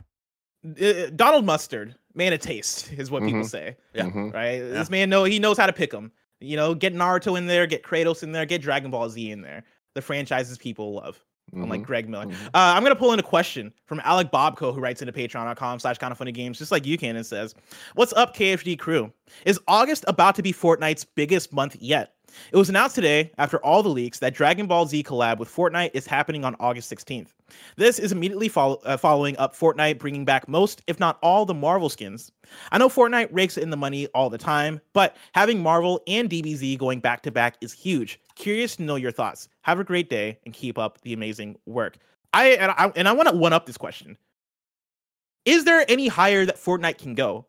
uh, Donald Mustard, man of taste, is what people Mhm. say. Yeah. Mhm. Right? This man know he knows how to pick them. You know, get Naruto in there, get Kratos in there, get Dragon Ball Z in there. The franchises people love. Unlike Mhm. Greg Miller. Mhm. Uh, I'm gonna pull in a question from Alec Bobco, who writes into patreon.com slash kind of funny games, just like you can, and says, What's up, KFD crew? Is August about to be Fortnite's biggest month yet? It was announced today, after all the leaks, that Dragon Ball Z collab with Fortnite is happening on August 16th. This is immediately follow- uh, following up Fortnite bringing back most, if not all, the Marvel skins. I know Fortnite rakes in the money all the time, but having Marvel and DBZ going back to back is huge. Curious to know your thoughts. Have a great day and keep up the amazing work. I and I, and I want to one up this question. Is there any higher that Fortnite can go?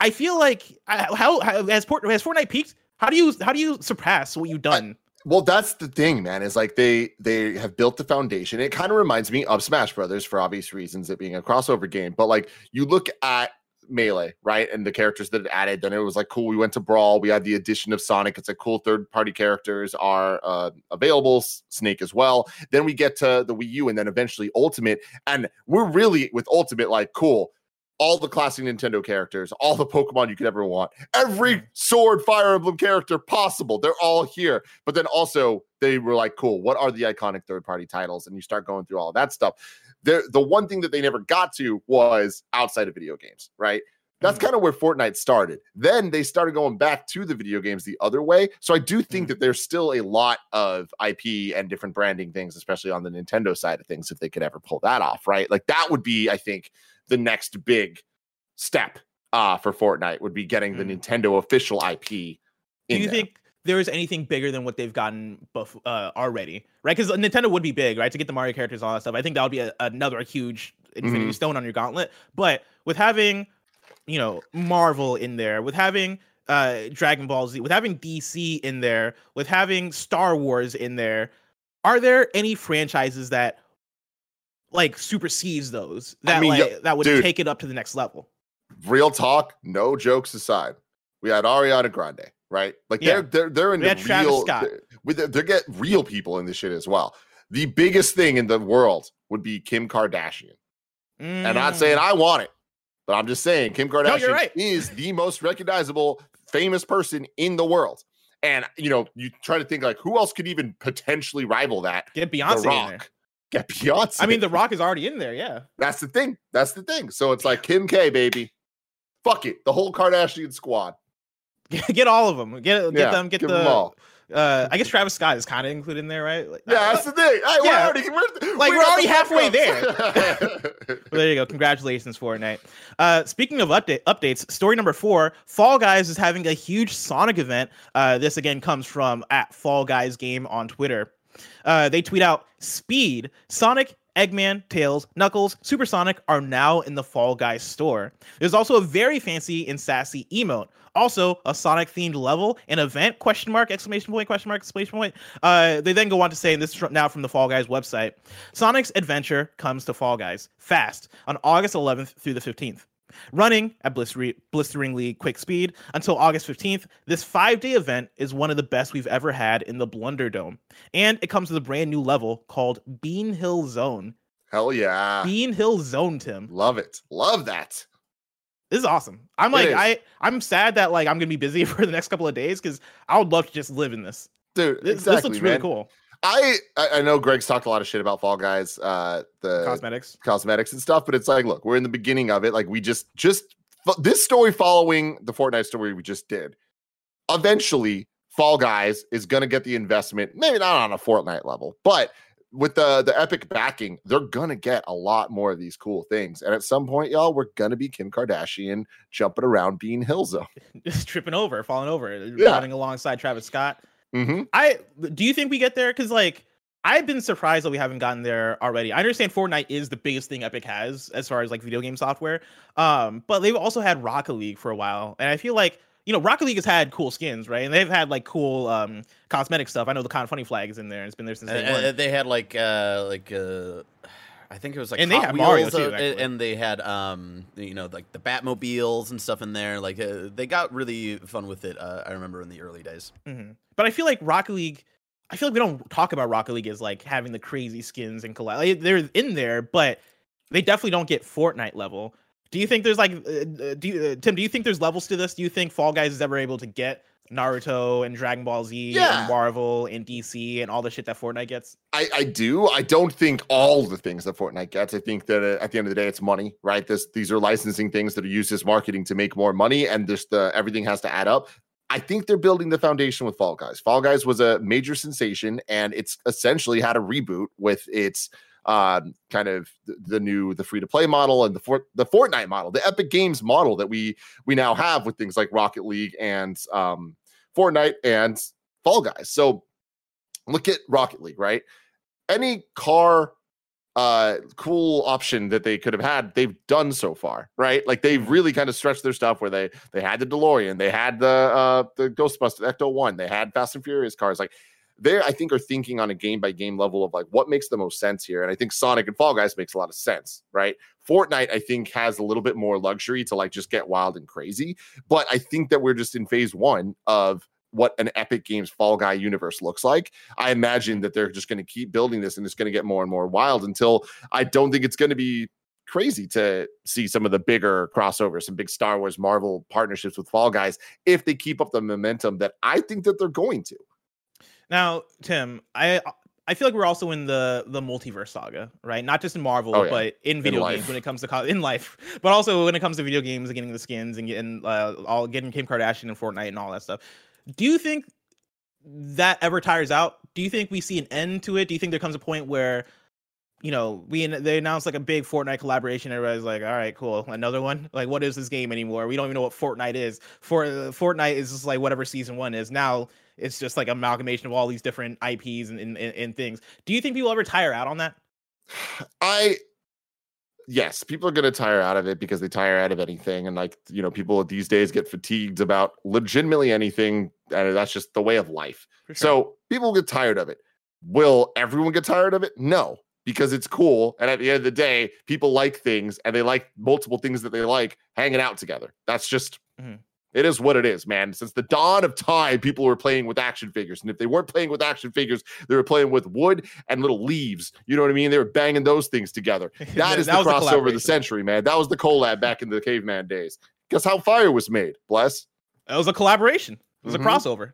I feel like how, how has, Fort, has Fortnite peaked? How do you how do you surpass what you've done? Well, that's the thing, man. Is like they they have built the foundation. It kind of reminds me of Smash Brothers for obvious reasons, it being a crossover game. But like you look at Melee, right, and the characters that it added, then it was like cool. We went to Brawl. We had the addition of Sonic. It's a cool third party characters are uh, available. Snake as well. Then we get to the Wii U, and then eventually Ultimate. And we're really with Ultimate like cool. All the classic Nintendo characters, all the Pokemon you could ever want, every sword, Fire Emblem character possible. They're all here. But then also they were like, cool, what are the iconic third party titles? And you start going through all that stuff. There, the one thing that they never got to was outside of video games, right? That's Mhm. kind of where Fortnite started. Then they started going back to the video games the other way. So I do think Mhm. that there's still a lot of IP and different branding things, especially on the Nintendo side of things, if they could ever pull that off, right? Like that would be, I think, the next big step uh for Fortnite would be getting the Mhm. Nintendo official IP. Do you there. think there is anything bigger than what they've gotten bef- uh, already? Right? Because Nintendo would be big, right? To get the Mario characters, all that stuff. I think that would be a, another huge Infinity Mhm. Stone on your gauntlet. But with having, you know, Marvel in there, with having uh Dragon Ball Z, with having DC in there, with having Star Wars in there, are there any franchises that like supersedes those I that mean, like that would dude. take it up to the next level? real talk, no jokes aside, we had Ariana Grande, right? Like Yeah. they're they're they're in the real they're- with the, they get real people in this shit as well. The biggest thing in the world would be Kim Kardashian. And I'm not saying mm. I want it, but I'm just saying Kim Kardashian you're right. is the most recognizable famous person in the world. And you know, you try to think like who else could even potentially rival that? get The Beyonce in there. Rock. Get Beyonce. I mean, The Rock is already in there. Yeah. That's the thing. That's the thing. So it's like Kim K, baby. Fuck it. The whole Kardashian squad. get all of them. Get get Yeah, them. Get the. 'em all. Uh, I guess Travis Scott is kind of included in there, right? Like, Yeah, uh, that's the thing. Hey, we're yeah. already, we're, Like, we we're already the halfway there. well, there you go. Congratulations, Fortnite. Uh, speaking of update updates, story number four: Fall Guys is having a huge Sonic event. Uh, this again comes from at Fall Guys Game on Twitter. Uh, they tweet out: Speed, Sonic, Eggman, Tails, Knuckles, Supersonic are now in the Fall Guys store. There's also a very fancy and sassy emote. Also, a Sonic themed level, an event, question mark, exclamation point, question mark, exclamation point. Uh, they then go on to say, and this is now from the Fall Guys website Sonic's adventure comes to Fall Guys fast on August 11th through the 15th. Running at blisteri- blisteringly quick speed until August 15th, this five day event is one of the best we've ever had in the Blunderdome. And it comes with a brand new level called Bean Hill Zone. Hell yeah. Bean Hill Zone, Tim. Love it. Love that. This is awesome. I'm like. I, I'm sad that like I'm gonna be busy for the next couple of days because I would love to just live in this. Dude, This, exactly, this looks really cool. I, I know Greg's talked a lot of shit about Fall Guys, uh the Cosmetics. cosmetics and stuff, but it's like, look, we're in the beginning of it. Like we just just this story following the Fortnite story we just did. Eventually, Fall Guys is gonna get the investment, maybe not on a Fortnite level, but with the the epic backing, they're gonna get a lot more of these cool things. And at some point, y'all, we're gonna be Kim Kardashian jumping around Bean Hill Zone. Just tripping over, falling over, Yeah. running alongside Travis Scott. Hmm I do you think we get there? Because like I've been surprised that we haven't gotten there already. I understand Fortnite is the biggest thing Epic has as far as like video game software. Um, but they've also had Rocket League for a while, and I feel like you know, Rocket League has had cool skins, right? And they've had like cool um cosmetic stuff. I know the Kind of Funny flag is in there. It's been there since day Uh, one. they had like uh like uh I think it was like And they had Mario, too, uh, actually. and they had um you know like the Batmobiles and stuff in there. Like uh, they got really fun with it. Uh, I remember in the early days. hmm But I feel like Rocket League. I feel like we don't talk about Rocket League as like having the crazy skins and collab. Like, they're in there, but they definitely don't get Fortnite level. Do you think there's like, uh, uh, do you, uh, Tim? Do you think there's levels to this? Do you think Fall Guys is ever able to get Naruto and Dragon Ball Z Yeah. and Marvel and DC and all the shit that Fortnite gets? I, I do. I don't think all the things that Fortnite gets. I think that uh, at the end of the day, it's money, right? This these are licensing things that are used as marketing to make more money, and just the everything has to add up. I think they're building the foundation with Fall Guys. Fall Guys was a major sensation, and it's essentially had a reboot with its um, kind of the, new the free to play model and the for, the Fortnite model, the Epic Games model that we we now have with things like Rocket League and um, Fortnite and Fall Guys. So look at Rocket League, right? Any car uh cool option that they could have had they've done so far right like they've really kind of stretched their stuff where they they had the delorean they had the uh the ghostbusters ecto 1 they had fast and furious cars like they i think are thinking on a game by game level of like what makes the most sense here. And i think sonic and fall guys makes a lot of sense right? Fortnite i think has a little bit more luxury to like just get wild and crazy. But i think that we're just in phase one of what an epic games fall guy universe looks like. I imagine that they're just going to keep building this and it's going to get more and more wild until I don't think it's going to be crazy to see some of the bigger crossovers, some big Star Wars Marvel partnerships with Fall Guys if they keep up the momentum that I think that they're going to. Now, Tim, I I feel like we're also in the the multiverse saga, right? Not just in Marvel, Oh, yeah. but in video life. games when it comes to co- in life, but also when it comes to video games and getting the skins and getting uh, all getting Kim Kardashian and Fortnite and all that stuff. Do you think that ever tires out? Do you think we see an end to it? Do you think there comes a point where you know, we they announced like a big Fortnite collaboration. Everybody's like, "All right, cool, another one." Like, what is this game anymore? We don't even know what Fortnite is. For uh, Fortnite is just like whatever season one is. Now it's just like amalgamation of all these different IPs and, and, and, things. Do you think people ever tire out on that? I yes, people are going to tire out of it because they tire out of anything and like, you know, people these days get fatigued about legitimately anything and that's just the way of life. Sure. So people get tired of it. Will everyone get tired of it? No, because it's cool. And at the end of the day, people like things and they like multiple things that they like hanging out together. That's just, Mhm. It is what it is, man. Since the dawn of time, people were playing with action figures. And if they weren't playing with action figures, they were playing with wood and little leaves. You know what I mean? They were banging those things together. That is the crossover of the century, man. That was the collab back in the caveman days. Guess how fire was made? Bless. It was a collaboration. It was Mhm. a crossover.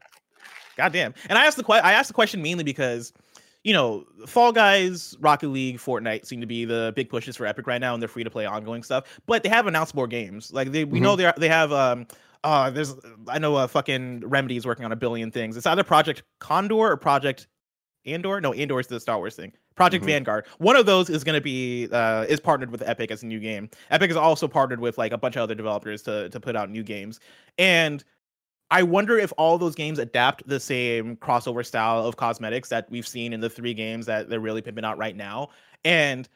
God damn. And I asked the que- I asked the question mainly because, you know, Fall Guys, Rocket League, Fortnite seem to be the big pushes for Epic right now, and they're free to play ongoing stuff. But they have announced more games. Like they, we know they they have um. Uh, there's I know uh, fucking Remedy is working on a billion things. It's either Project Condor or Project Andor. No, Andor is the Star Wars thing. Project Mhm. Vanguard. One of those is going to be uh, is partnered with Epic as a new game. Epic is also partnered with like a bunch of other developers to to put out new games. And I wonder if all those games adapt the same crossover style of cosmetics that we've seen in the three games that they're really pimping out right now. And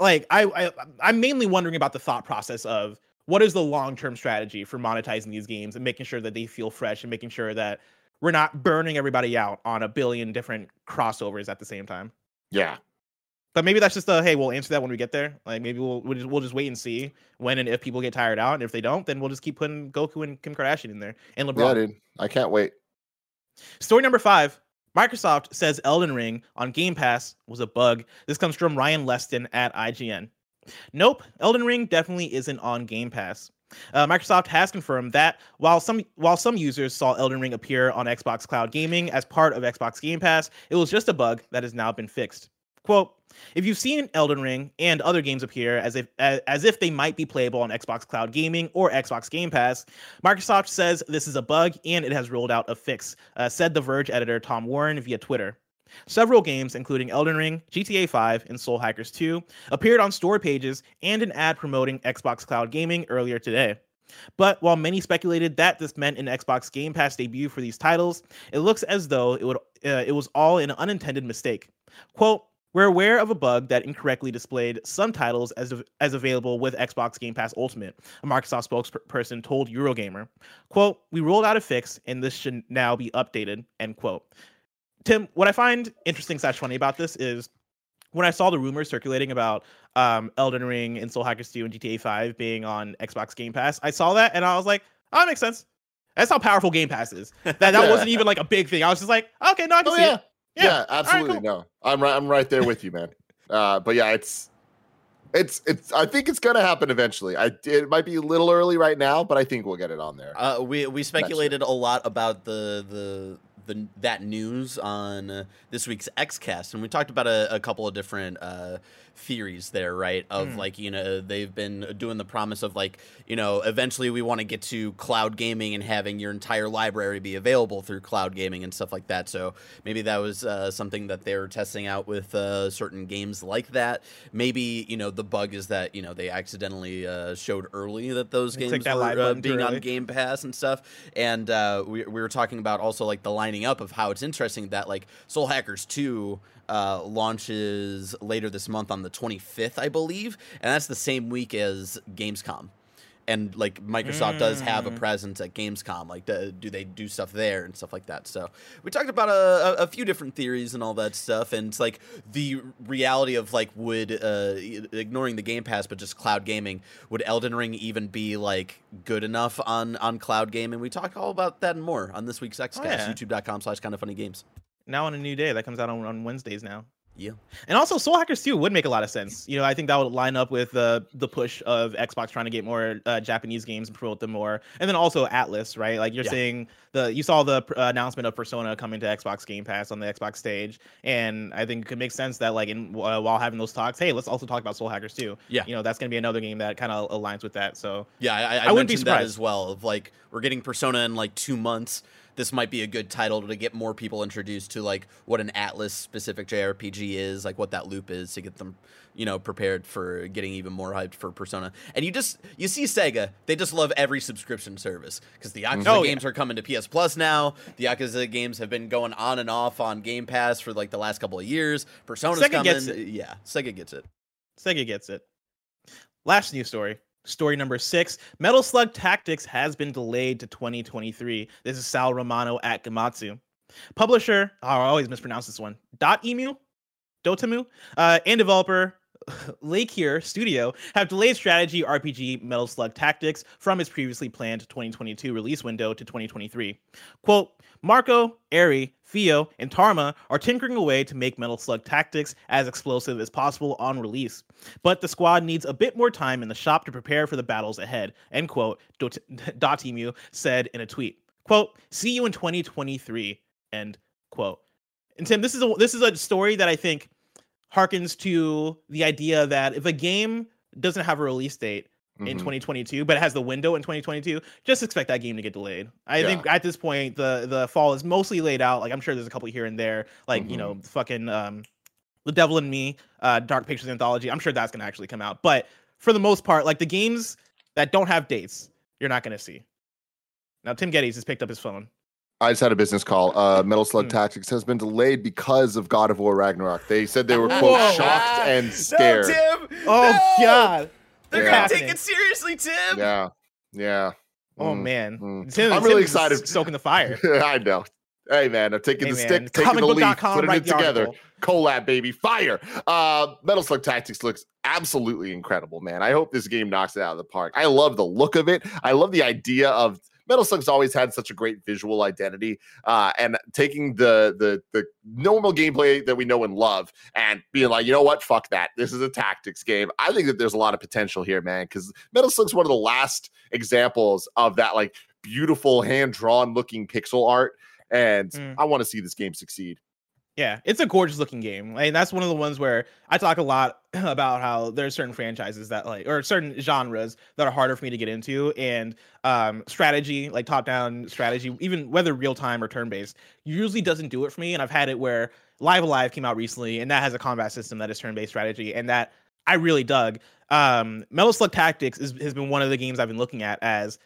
like I, I I'm mainly wondering about the thought process of what is the long-term strategy for monetizing these games and making sure that they feel fresh and making sure that we're not burning everybody out on a billion different crossovers at the same time. Yeah. But maybe that's just a hey, we'll answer that when we get there. Like maybe we'll we'll just, we'll just wait and see when and if people get tired out, and if they don't, then we'll just keep putting Goku and Kim Kardashian in there and LeBron. Yeah, dude. I can't wait. Story number five. Microsoft says Elden Ring on Game Pass was a bug. This comes from Ryan Leston at IGN. Nope, Elden Ring definitely isn't on Game Pass. Uh, Microsoft has confirmed that while some while some users saw Elden Ring appear on Xbox Cloud Gaming as part of Xbox Game Pass, it was just a bug that has now been fixed. Quote, if you've seen Elden Ring and other games appear as if as, as if they might be playable on Xbox Cloud Gaming or Xbox Game Pass, Microsoft says this is a bug and it has rolled out a fix, uh, said The Verge editor Tom Warren via Twitter. Several games, including Elden Ring, GTA 5, and Soul Hackers 2, appeared on store pages and an ad promoting Xbox Cloud Gaming earlier today. But while many speculated that this meant an Xbox Game Pass debut for these titles, it looks as though it would uh, it was all an unintended mistake. Quote, We're aware of a bug that incorrectly displayed some titles as, as available with Xbox Game Pass Ultimate, a Microsoft spokesperson told Eurogamer. Quote, we rolled out a fix and this should now be updated, end quote. Tim, what I find interesting slash funny about this is when I saw the rumors circulating about um, Elden Ring and Soul Hackers 2 and GTA 5 being on Xbox Game Pass, I saw that and I was like, oh, that makes sense. That's how powerful Game Pass is. That that Yeah. wasn't even like a big thing. I was just like, okay, no, I can Oh see yeah. it. Yeah, Yeah. All right, absolutely. cool. No, I'm right. I'm right there with you, man. Uh, but yeah, it's it's it's. I think it's gonna happen eventually. I it might be a little early right now, but I think we'll get it on there. Uh, we we speculated a lot about the the the that news on uh, this week's XCast, and we talked about a, a couple of different uh, theories there, right? Of Mm. like you know they've been doing the promise of like you know eventually we want to get to cloud gaming and having your entire library be available through cloud gaming and stuff like that. So maybe that was uh, something that they were testing out with uh, certain games like that. Maybe you know the bug is that you know they accidentally uh, showed early that those games that were live button too being on. Game Pass and stuff. And uh, we we were talking about also like the lining up of how it's interesting that like Soul Hackers Two uh, launches later this month on the 25th, I believe, and that's the same week as Gamescom. And like Microsoft does have a Mm. presence at Gamescom, like do, do they do stuff there and stuff like that? So we talked about a, a, a few different theories and all that stuff, and it's like the reality of like would uh, ignoring the Game Pass, but just cloud gaming, would Elden Ring even be like good enough on on cloud gaming? We talk all about that and more on this week's XCast, Oh, yeah. YouTube.com/slash Kind of Funny Games. Now on a new day that comes out on, on Wednesdays now. Yeah. And also, Soul Hackers 2 would make a lot of sense. You know, I think that would line up with uh, the push of Xbox trying to get more uh, Japanese games and promote them more. And then also Atlus, right? Like you're Yeah. saying the you saw the uh, announcement of Persona coming to Xbox Game Pass on the Xbox stage, and I think it could make sense that like in uh, while having those talks, hey, let's also talk about Soul Hackers 2. Yeah. You know, that's going to be another game that kind of aligns with that. So Yeah, I, I, I wouldn't be surprised. as well. Of like, we're getting Persona in like two months. This might be a good title to get more people introduced to like what an Atlus specific JRPG is, like what that loop is, to get them, you know, prepared for getting even more hyped for Persona. And you just you see Sega, they just love every subscription service because the Yakuza Oh, yeah. games are coming to PS Plus now. The Yakuza games have been going on and off on Game Pass for like the last couple of years. Persona's Sega coming, yeah, Sega gets it. Sega gets it. Last news story. Story number six Metal Slug Tactics has been delayed to 2023. This is Sal Romano at Gematsu. Publisher, oh, I always mispronounce this one, Dot Emu, Dotamu, uh, and developer Leikir Studio have delayed strategy RPG Metal Slug Tactics from its previously planned 2022 release window to 2023. Quote, Marco, Eri, Theo, and Tarma are tinkering away to make Metal Slug Tactics as explosive as possible on release. But the squad needs a bit more time in the shop to prepare for the battles ahead, end quote, Dot- Dotemu said in a tweet. Quote, see you in 2023, end quote. And Tim, this is a this is a story that I think harkens to the idea that if a game doesn't have a release date in Mhm. 2022, but it has the window in 2022, just expect that game to get delayed. I Yeah. think at this point the the fall is mostly laid out. Like I'm sure there's a couple here and there, like you know, fucking um, the Devil in Me, uh, Dark Pictures Anthology. I'm sure that's gonna actually come out, but for the most part, like the games that don't have dates, you're not gonna see. Now Tim Gettys has picked up his phone. I just had a business call. Uh, Metal Slug Hmm. Tactics has been delayed because of God of War Ragnarok. They said they were Whoa. quote shocked and scared. No, Tim! Oh No! God! They're Yeah. gonna take it seriously, Tim. Yeah, yeah. Oh Mm, man, mm. Tim, I'm Tim really is excited. Soaking the fire. I know. Hey man, I'm taking Hey, the man, stick, taking the leaf, comicbook.com, putting it together. article. Collab, baby, fire! Uh, Metal Slug Tactics looks absolutely incredible, man. I hope this game knocks it out of the park. I love the look of it. I love the idea of Metal Slug's always had such a great visual identity, uh, and taking the the the normal gameplay that we know and love and being like, you know what, fuck that. This is a tactics game. I think that there's a lot of potential here, man, because Metal Slug's one of the last examples of that like beautiful hand drawn looking pixel art, and Mm. I want to see this game succeed. Yeah, it's a gorgeous looking game. And that's one of the ones where I talk a lot about how there's certain franchises that like or certain genres that are harder for me to get into and um strategy, like top down strategy, even whether real time or turn based, usually doesn't do it for me. And I've had it where Live A Live came out recently and that has a combat system that is turn based strategy and that I really dug. Um Metal Slug Tactics is, has been one of the games I've been looking at as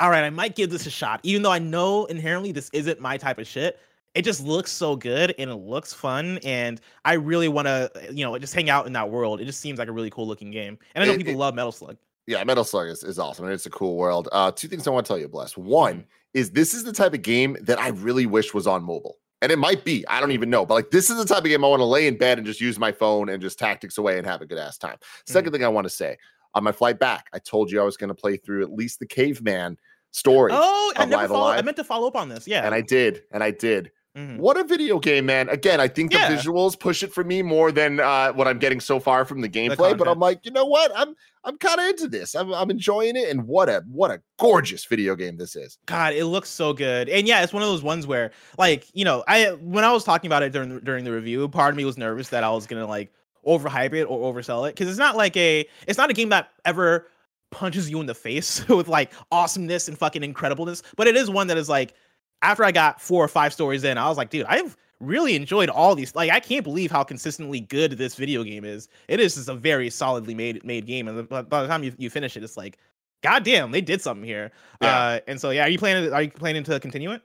all right, I might give this a shot, even though I know inherently this isn't my type of shit it just looks so good and it looks fun and I really want to you know just hang out in that world. It just seems like a really cool looking game. And I know It- people it- love Metal Slug. Yeah, Metal Slug is, is awesome and it's a cool world. Uh, two things I want to tell you, Bless. One is this is the type of game that I really wish was on mobile. And it might be, I don't even know, but like this is the type of game I want to lay in bed and just use my phone and just tactics away and have a good ass time. 2nd thing I want to say on my flight back, I told you I was going to play through at least the caveman story. Oh, I never I meant to follow up on this. Yeah. And I did, and I did. Mhm. What a video game, man. Again, I think the visuals push it for me more than uh, what I'm getting so far from the gameplay. but. I'm like, you know what? I'm I'm kind of into this. I'm, I'm enjoying it. And what a what a gorgeous video game this is. God, it looks so good. And yeah, it's one of those ones where, like, you know, I when I was talking about it during the, during the review, part of me was nervous that I was gonna like overhype it or oversell it because it's not like a it's not a game that ever punches you in the face with like awesomeness and fucking incredibleness, but it is one that is like after I got four or five stories in, I was like, dude, I've really enjoyed all these. Like, I can't believe how consistently good this video game is. It is just a very solidly made made game, and by the time you, you finish it, it's like, god damn, they did something here. Yeah. Uh, and so yeah, are you planning? Are you planning to continue it?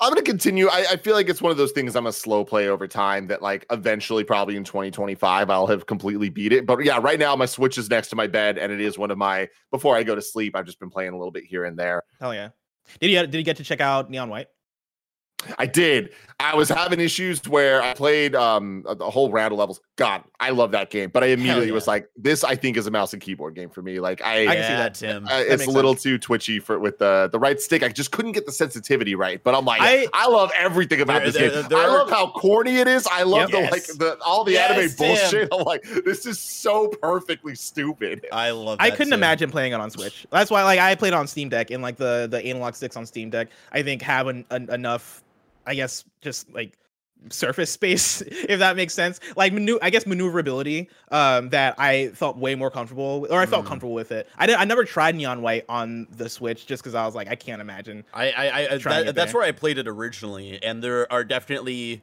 I'm gonna continue. I, I feel like it's one of those things I'm a slow play over time that like eventually probably in 2025 I'll have completely beat it. But yeah, right now my Switch is next to my bed and it is one of my before I go to sleep, I've just been playing a little bit here and there. Hell yeah. Did you did you get to check out Neon White? I did. I was having issues where I played um a, a whole round of levels. God, I love that game, but I immediately was like, this I think is a mouse and keyboard game for me. Like I, I can see that. Tim. uh, it's a makes little too twitchy for with the the right stick. I just couldn't get the sensitivity right. But I'm like, I- I, love everything about There- this there- game. there I are- love how corny it is. I love Yep. the Yes. like the all the Yes, anime Tim. bullshit. I'm like, this is so perfectly stupid. I love. I couldn't too. imagine playing it on Switch. That's why, like, I played it on Steam Deck, and like the the analog sticks on Steam Deck, I think have an, an, enough, I guess, just like surface space, if that makes sense. Like, manu- I guess maneuverability, um, that I felt way more comfortable, with, or I felt Mm. comfortable with it. I did, I never tried Neon White on the Switch just because I was like, I can't imagine. I, I, I that, get that's where I played it originally, and there are definitely,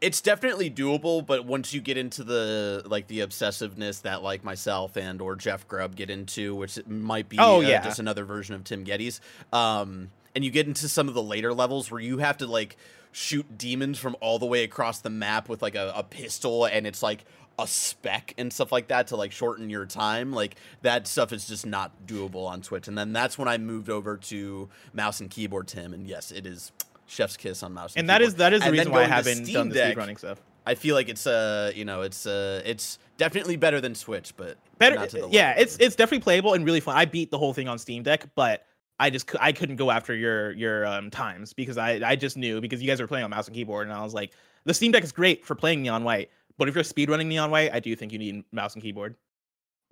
it's definitely doable. But once you get into the like the obsessiveness that like myself and or Jeff Grubb get into, which might be Oh, uh, yeah. just another version of Tim gettys um, and you get into some of the later levels where you have to like shoot demons from all the way across the map with like a, a pistol, and it's like a spec and stuff like that to like shorten your time like that stuff is just not doable on switch and then that's when i moved over to mouse and keyboard tim and yes it is chef's kiss on mouse and, Keyboard. And that is that is the And reason why I haven't Steam done the Deck, speedrunning stuff. i feel like it's uh you know it's uh it's definitely better than switch but better the yeah level. it's it's definitely playable and really fun i beat the whole thing on steam deck but i just i couldn't go after your your um times because i i just knew because you guys were playing on mouse and keyboard and i was like the steam deck is great for playing neon white but if you're speedrunning neon white i do think you need mouse and keyboard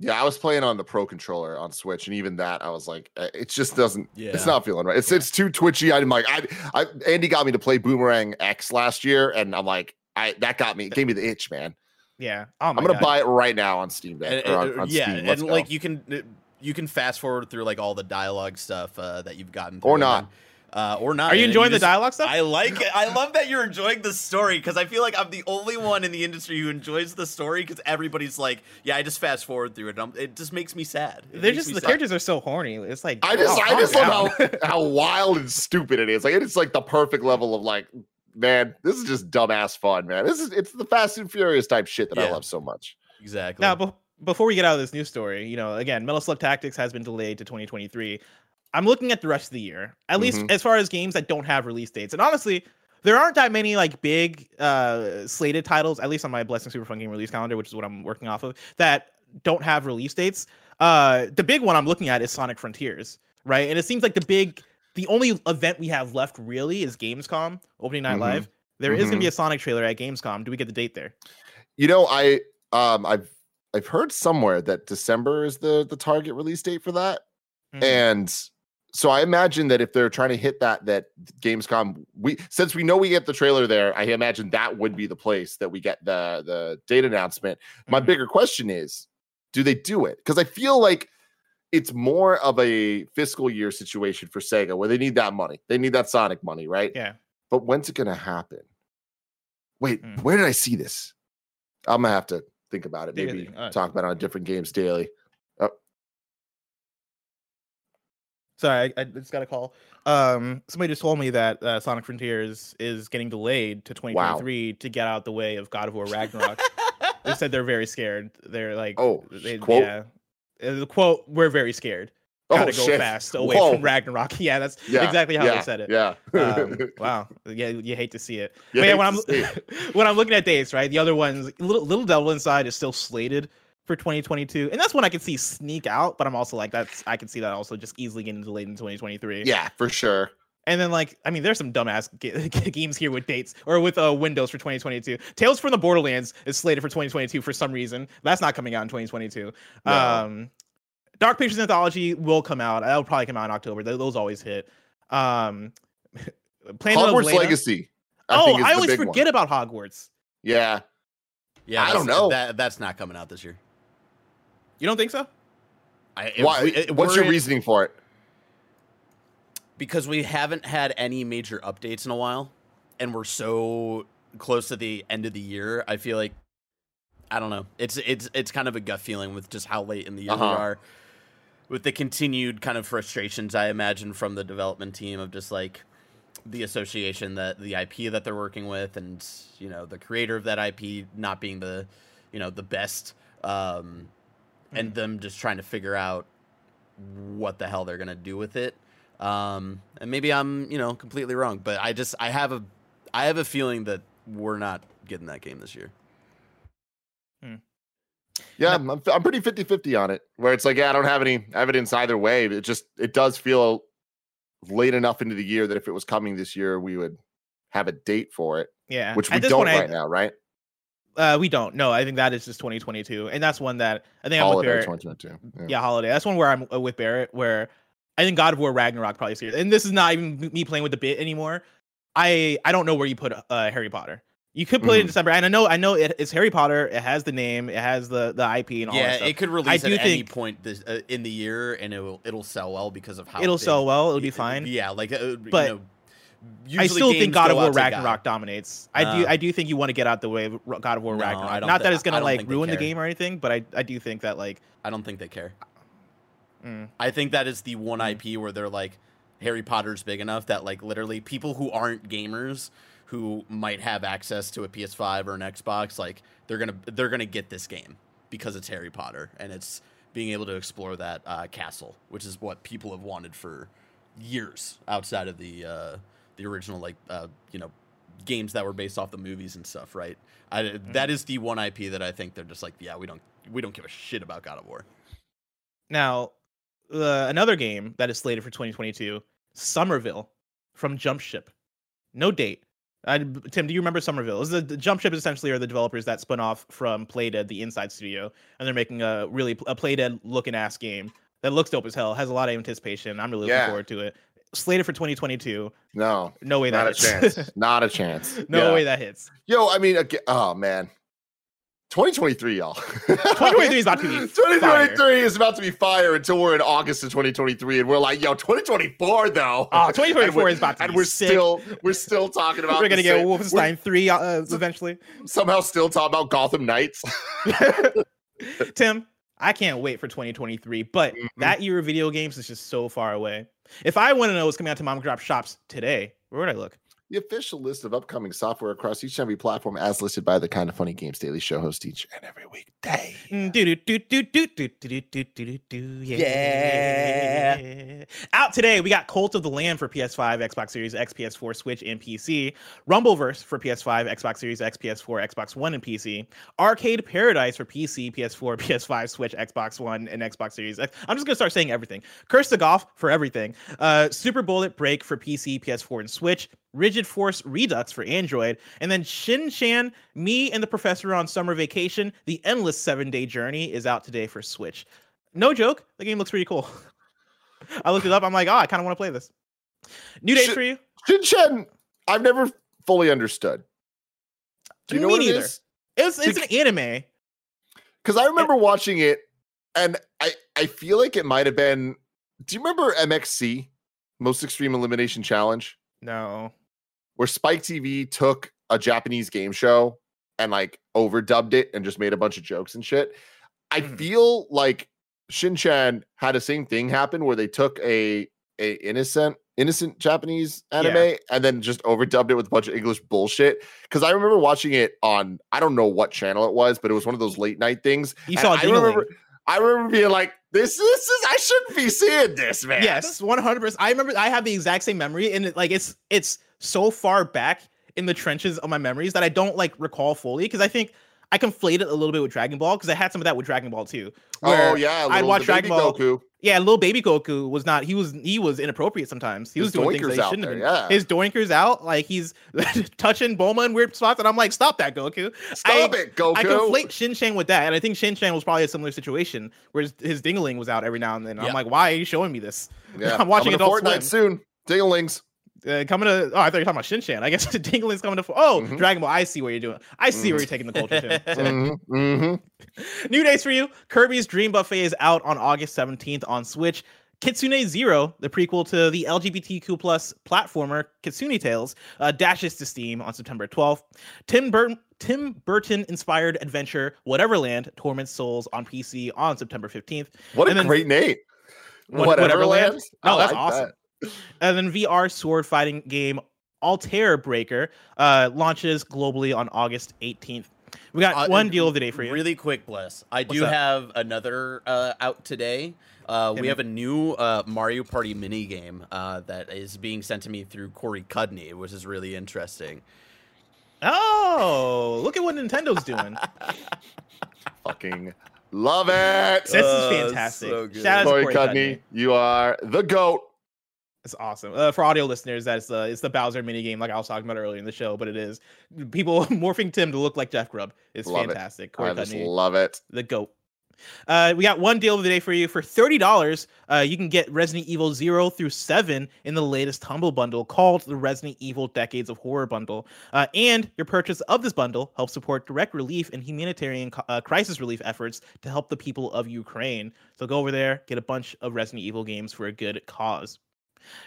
Yeah, I was playing on the pro controller on Switch, and even that, I was like, uh, it just doesn't. It's not feeling right. It's it's too twitchy. I'm like, I, I Andy got me to play Boomerang X last year, and I'm like, I that got me, gave me the itch, man. yeah oh I'm gonna God. buy it right now on Steam Deck and, or on, on yeah Steam. And go. like you can uh, you can fast forward through like all the dialogue stuff uh, that you've gotten Or not. and uh, or not are you enjoying the just- dialogue stuff I like it. I love that you're enjoying the story because I feel like I'm the only one in the industry who enjoys the story because everybody's like, yeah, I just fast forward through it. and I'm- it just makes me sad. It they're just the sad. characters are so horny it's like I just, oh, I calm just love down. how how wild and stupid it is. Like it's like the perfect level of like, man, this is just dumbass fun, man. This is it's the Fast and Furious type shit that I love so much. exactly. Now, be- before we get out of this news story, you know, again, Metal Slug Tactics has been delayed to 2023. I'm looking at the rest of the year, at least Mhm. as far as games that don't have release dates. And honestly, there aren't that many like big uh slated titles, at least on my Blessing Super Fun Game release calendar, which is what I'm working off of, that don't have release dates. Uh the big one I'm looking at is Sonic Frontiers, right? And it seems like the big the only event we have left really is Gamescom, opening night Mhm. live. There is going to Mhm. be a Sonic trailer at Gamescom. Do we get the date there? You know, I um I've I've heard somewhere that December is the the target release date for that. Mhm. And so I imagine that if they're trying to hit that, that Gamescom, we since we know we get the trailer there, I imagine that would be the place that we get the the date announcement. My Mhm. bigger question is, do they do it? Because I feel like it's more of a fiscal year situation for Sega where they need that money. They need that Sonic money, right? Yeah. But when's it gonna happen? Wait, Hmm. where did I see this? I'm gonna have to think about it. Maybe right. talk about it on different games daily. Oh. Sorry, I, I just got a call. Um, somebody just told me that uh, Sonic Frontiers is getting delayed to 2023 to get out the way of God of War Ragnarok. they said they're very scared. They're like, Oh, they, quote? yeah. Uh, The quote, "We're very scared. Oh, Gotta go shit. fast away Whoa. from Ragnarok." Yeah, that's Yeah, exactly how yeah, they said it. Yeah. Um, wow. Yeah, you hate to see it. You but yeah, when I'm when I'm looking at dates, right? The other ones, little little Devil Inside is still slated for 2022, and that's one I can see sneak out. But I'm also like, that's I can see that also just easily getting delayed in 2023. yeah, for sure. And then like, I mean, there's some dumbass ga- games here with dates or with uh windows for 2022. Tales from the Borderlands is slated for 2022 for some reason. That's not coming out in 2022. No. Um, Dark Pictures Anthology will come out. That'll probably come out in October. Those always hit. Um, Planet of Hogwarts Lena- Legacy. I oh, think I always big one. forget about Hogwarts. Yeah. Yeah, I don't know. That that's not coming out this year. You don't think so? I, Why? we- if what's your in- reasoning for it? because we haven't had any major updates in a while and we're so close to the end of the year i feel like i don't know it's it's it's kind of a gut feeling with just how late in the year Uh-huh. we are with the continued kind of frustrations i imagine from the development team of just like the association that the ip that they're working with and you know the creator of that ip not being the you know the best um and them just trying to figure out what the hell they're gonna do with it. Um and maybe i'm you know completely wrong but i just i have a i have a feeling that we're not getting that game this year Yeah, I'm, I'm pretty 50 50 on it, where it's like, yeah, I don't have any evidence either way. But it just, it does feel late enough into the year that if it was coming this year, we would have a date for it, Yeah. which we don't point, I- right now, right? Uh, we don't. No, I think that is just 2022, and that's one that I think I'm with Barrett. 2022. Yeah, holiday. That's one where I'm uh, with Barrett, where I think God of War Ragnarok probably serious. And this is not even me playing with the bit anymore. I I don't know where you put uh, Harry Potter. You could play it in Mhm. December, and I know I know it, it's Harry Potter. It has the name, it has the the IP, and all that yeah stuff. it could release at do any point this uh, in the year and it will it'll sell well because of how It'll big- sell well. It'll be fine. yeah like uh, But you know, I still think God of War to God. Ragnarok dominates. I do Uh, I do think you want to get out the way of God of War No, I Ragnarok. Not that it's gonna like ruin the game or anything, but I I do think that like i don't think they care mm, I think that is the one IP where they're like Harry Potter's big enough that like literally people who aren't gamers who might have access to a PS5 or an Xbox like they're going to they're to get this game because it's Harry Potter and it's being able to explore that uh, castle, which is what people have wanted for years outside of the uh, the original like uh, you know games that were based off the movies and stuff, right? I, that is the one IP that I think they're just like, yeah, we don't we don't give a shit about God of War. Now, uh, another game that is slated for 2022, Somerville from Jumpship. No date. I, Tim, do you remember Somerville? Is the, the Jumpship essentially are the developers that spun off from Playdead, the Inside Studio, and they're making a really a Playdead looking ass game that looks dope as hell. Has a lot of anticipation. I'm really looking Yeah. forward to it. Slated for 2022. No, No way that not a hits. chance. not a chance. no Yeah. way that hits. Yo, I mean, oh man, 2023, y'all. 2023 is about to be 2023 is about to be fire until we're in August of 2023, and we're like, yo, 2024 though. Oh, 2024 is about to and be we're sick. still we're still talking about. We're gonna get same- we're Wolfenstein 3 uh, eventually. somehow still talking about Gotham Knights. Tim, I can't wait for 2023, but Mhm. that year of video games is just so far away. If I want to know what's coming out to mom and drop shops today, where would I look? the official list of upcoming software across each and every platform as listed by the Kind of Funny Games Daily Show host each and every weekday. Yeah. yeah. Out today, we got Cult of the Lamb for PS5, Xbox Series X, PS4, Switch, and PC. Rumbleverse for PS5, Xbox Series X, PS4, Xbox One, and PC. Arcade Paradise for PC, PS4, PS5, Switch, Xbox One, and Xbox Series X. I'm just going to start saying everything. Cursed to Golf for everything. Uh, Super Bullet Break for PC, PS4, and Switch. Rigid Force Redux for Android, and then Shin Chan, Me and the Professor on Summer Vacation, The Endless Seven Day Journey is out today for Switch. No joke, the game looks pretty cool. I looked it up. I'm like, oh, I kind of want to play this. New dates Should- for you? Shinshen, I've never fully understood. Do you know Me what neither. is? It's it's an anime. Because I remember watching it, and I I feel like it might have been. Do you remember MXC, Most Extreme Elimination Challenge, No. Where Spike TV took a Japanese game show and like overdubbed it and just made a bunch of jokes and shit? I Mhm. feel like Shin Chan had the same thing happen where they took a a innocent innocent Japanese anime Yeah. and then just overdubbed it with a bunch of English bullshit. Because I remember watching it on I don't know what channel it was, but it was one of those late night things. You saw I Dingling. remember I remember being like, this, this is I shouldn't be seeing this, man. Yes, one hundred percent. I remember I have the exact same memory, and it, like it's it's so far back in the trenches of my memories that I don't like recall fully because I think I conflated it a little bit with Dragon Ball because I had some of that with Dragon Ball too. Oh where yeah, I'd watch the baby Dragon Ball. Goku. Yeah, little baby Goku was not. He was he was inappropriate sometimes. He was His doing things doinker's that he out shouldn't have been. yeah. His doinkers out, like he's touching Bulma in weird spots, and I'm like, stop that, Goku. Stop I- it, Goku. I conflate Shin Chan with that, and I think Shin Chan was probably a similar situation where his, his dingling was out every now and then. Yeah. I'm like, why are you showing me this? yeah. I'm watching Coming to Adult Fortnite Swim. soon. Dinglings. Uh, coming to oh, I thought you were talking about Shin Chan. I guess the Dingling's coming to oh Mhm. Dragon Ball. I see where you're doing. I see where you're taking the culture to. Mm-hmm, mm-hmm. New days for you. Kirby's Dream Buffet is out on August 17th on Switch. Kitsune Zero, the prequel to the LGBTQ plus platformer Kitsune Tails, uh, dashes to Steam on September 12th. Tim Burton Tim Burton inspired adventure Whateverland torments souls on PC on September 15th. What a then- great name. What- Whatever Whateverland? land. Oh, I that's like awesome. that. And then VR sword fighting game Altair Breaker uh, launches globally on August 18th. We got Uh, one deal of the day for you. Really quick, Bless. I What's do that? have another uh, out today. Uh, Hit we me. have a new uh, Mario Party mini game uh, that is being sent to me through Corey Cudney, which is really interesting. Oh, look at what Nintendo's doing. Fucking love it. This is Uh, fantastic. so good. Shout out to Corey Corey Cudney, Cudney. you are the goat. It's awesome. Uh, for audio listeners, that's uh, it's the Bowser mini game, like I was talking about earlier in the show. But it is people morphing Tim to look like Jeff Grubb. It's Love fantastic. Corey I just love it. the goat. Uh, we got one deal of the day for you for thirty dollars. Uh, you can get Resident Evil Zero through Seven in the latest Humble Bundle called the Resident Evil Decades of Horror Bundle. Uh, and your purchase of this bundle helps support direct relief and humanitarian uh, crisis relief efforts to help the people of Ukraine. So go over there, get a bunch of Resident Evil games for a good cause.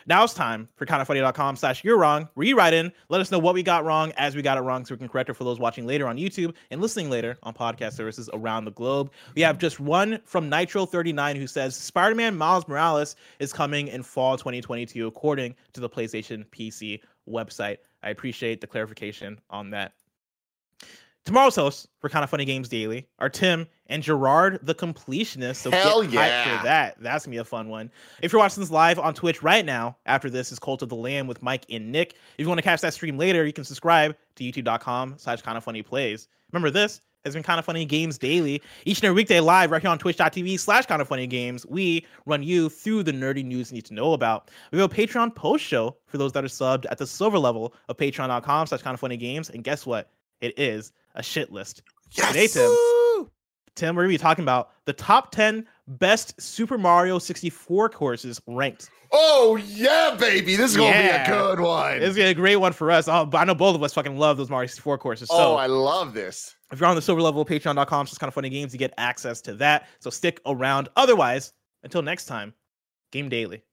Now it's time for kindafunny.com slash you're wrong. Rewrite in, let us know what we got wrong as we got it wrong so we can correct it for those watching later on YouTube and listening later on podcast services around the globe. We have just one from Nitro39 who says Spider-Man Miles Morales is coming in fall 2022 according to the PlayStation PC website. I appreciate the clarification on that. Tomorrow's hosts for Kinda Funny Games Daily are Tim and Jirard the Completionist. So Hell get yeah. for that. That's gonna be a fun one. If you're watching this live on Twitch right now, after this is Cult of the Lamb with Mike and Nick. If you want to catch that stream later, you can subscribe to youtube.com slash kind of funny plays. Remember this has been kind of funny games daily each and every weekday live right here on twitch.tv slash kind of funny games we run you through the nerdy news you need to know about we have a patreon post show for those that are subbed at the silver level of patreon.com slash kind of funny games and guess what it is a shit list Yes. Today, Tim. Tim, we're gonna be talking about the top 10 best Super Mario 64 courses ranked. Oh yeah, baby. This is gonna be a good one. It's gonna be a great one for us. Oh, but I know both of us fucking love those Mario 64 courses. So oh, I love this. if you're on the silver level of patreon.com, it's just kind of funny games, you get access to that. So stick around. Otherwise, until next time, game daily.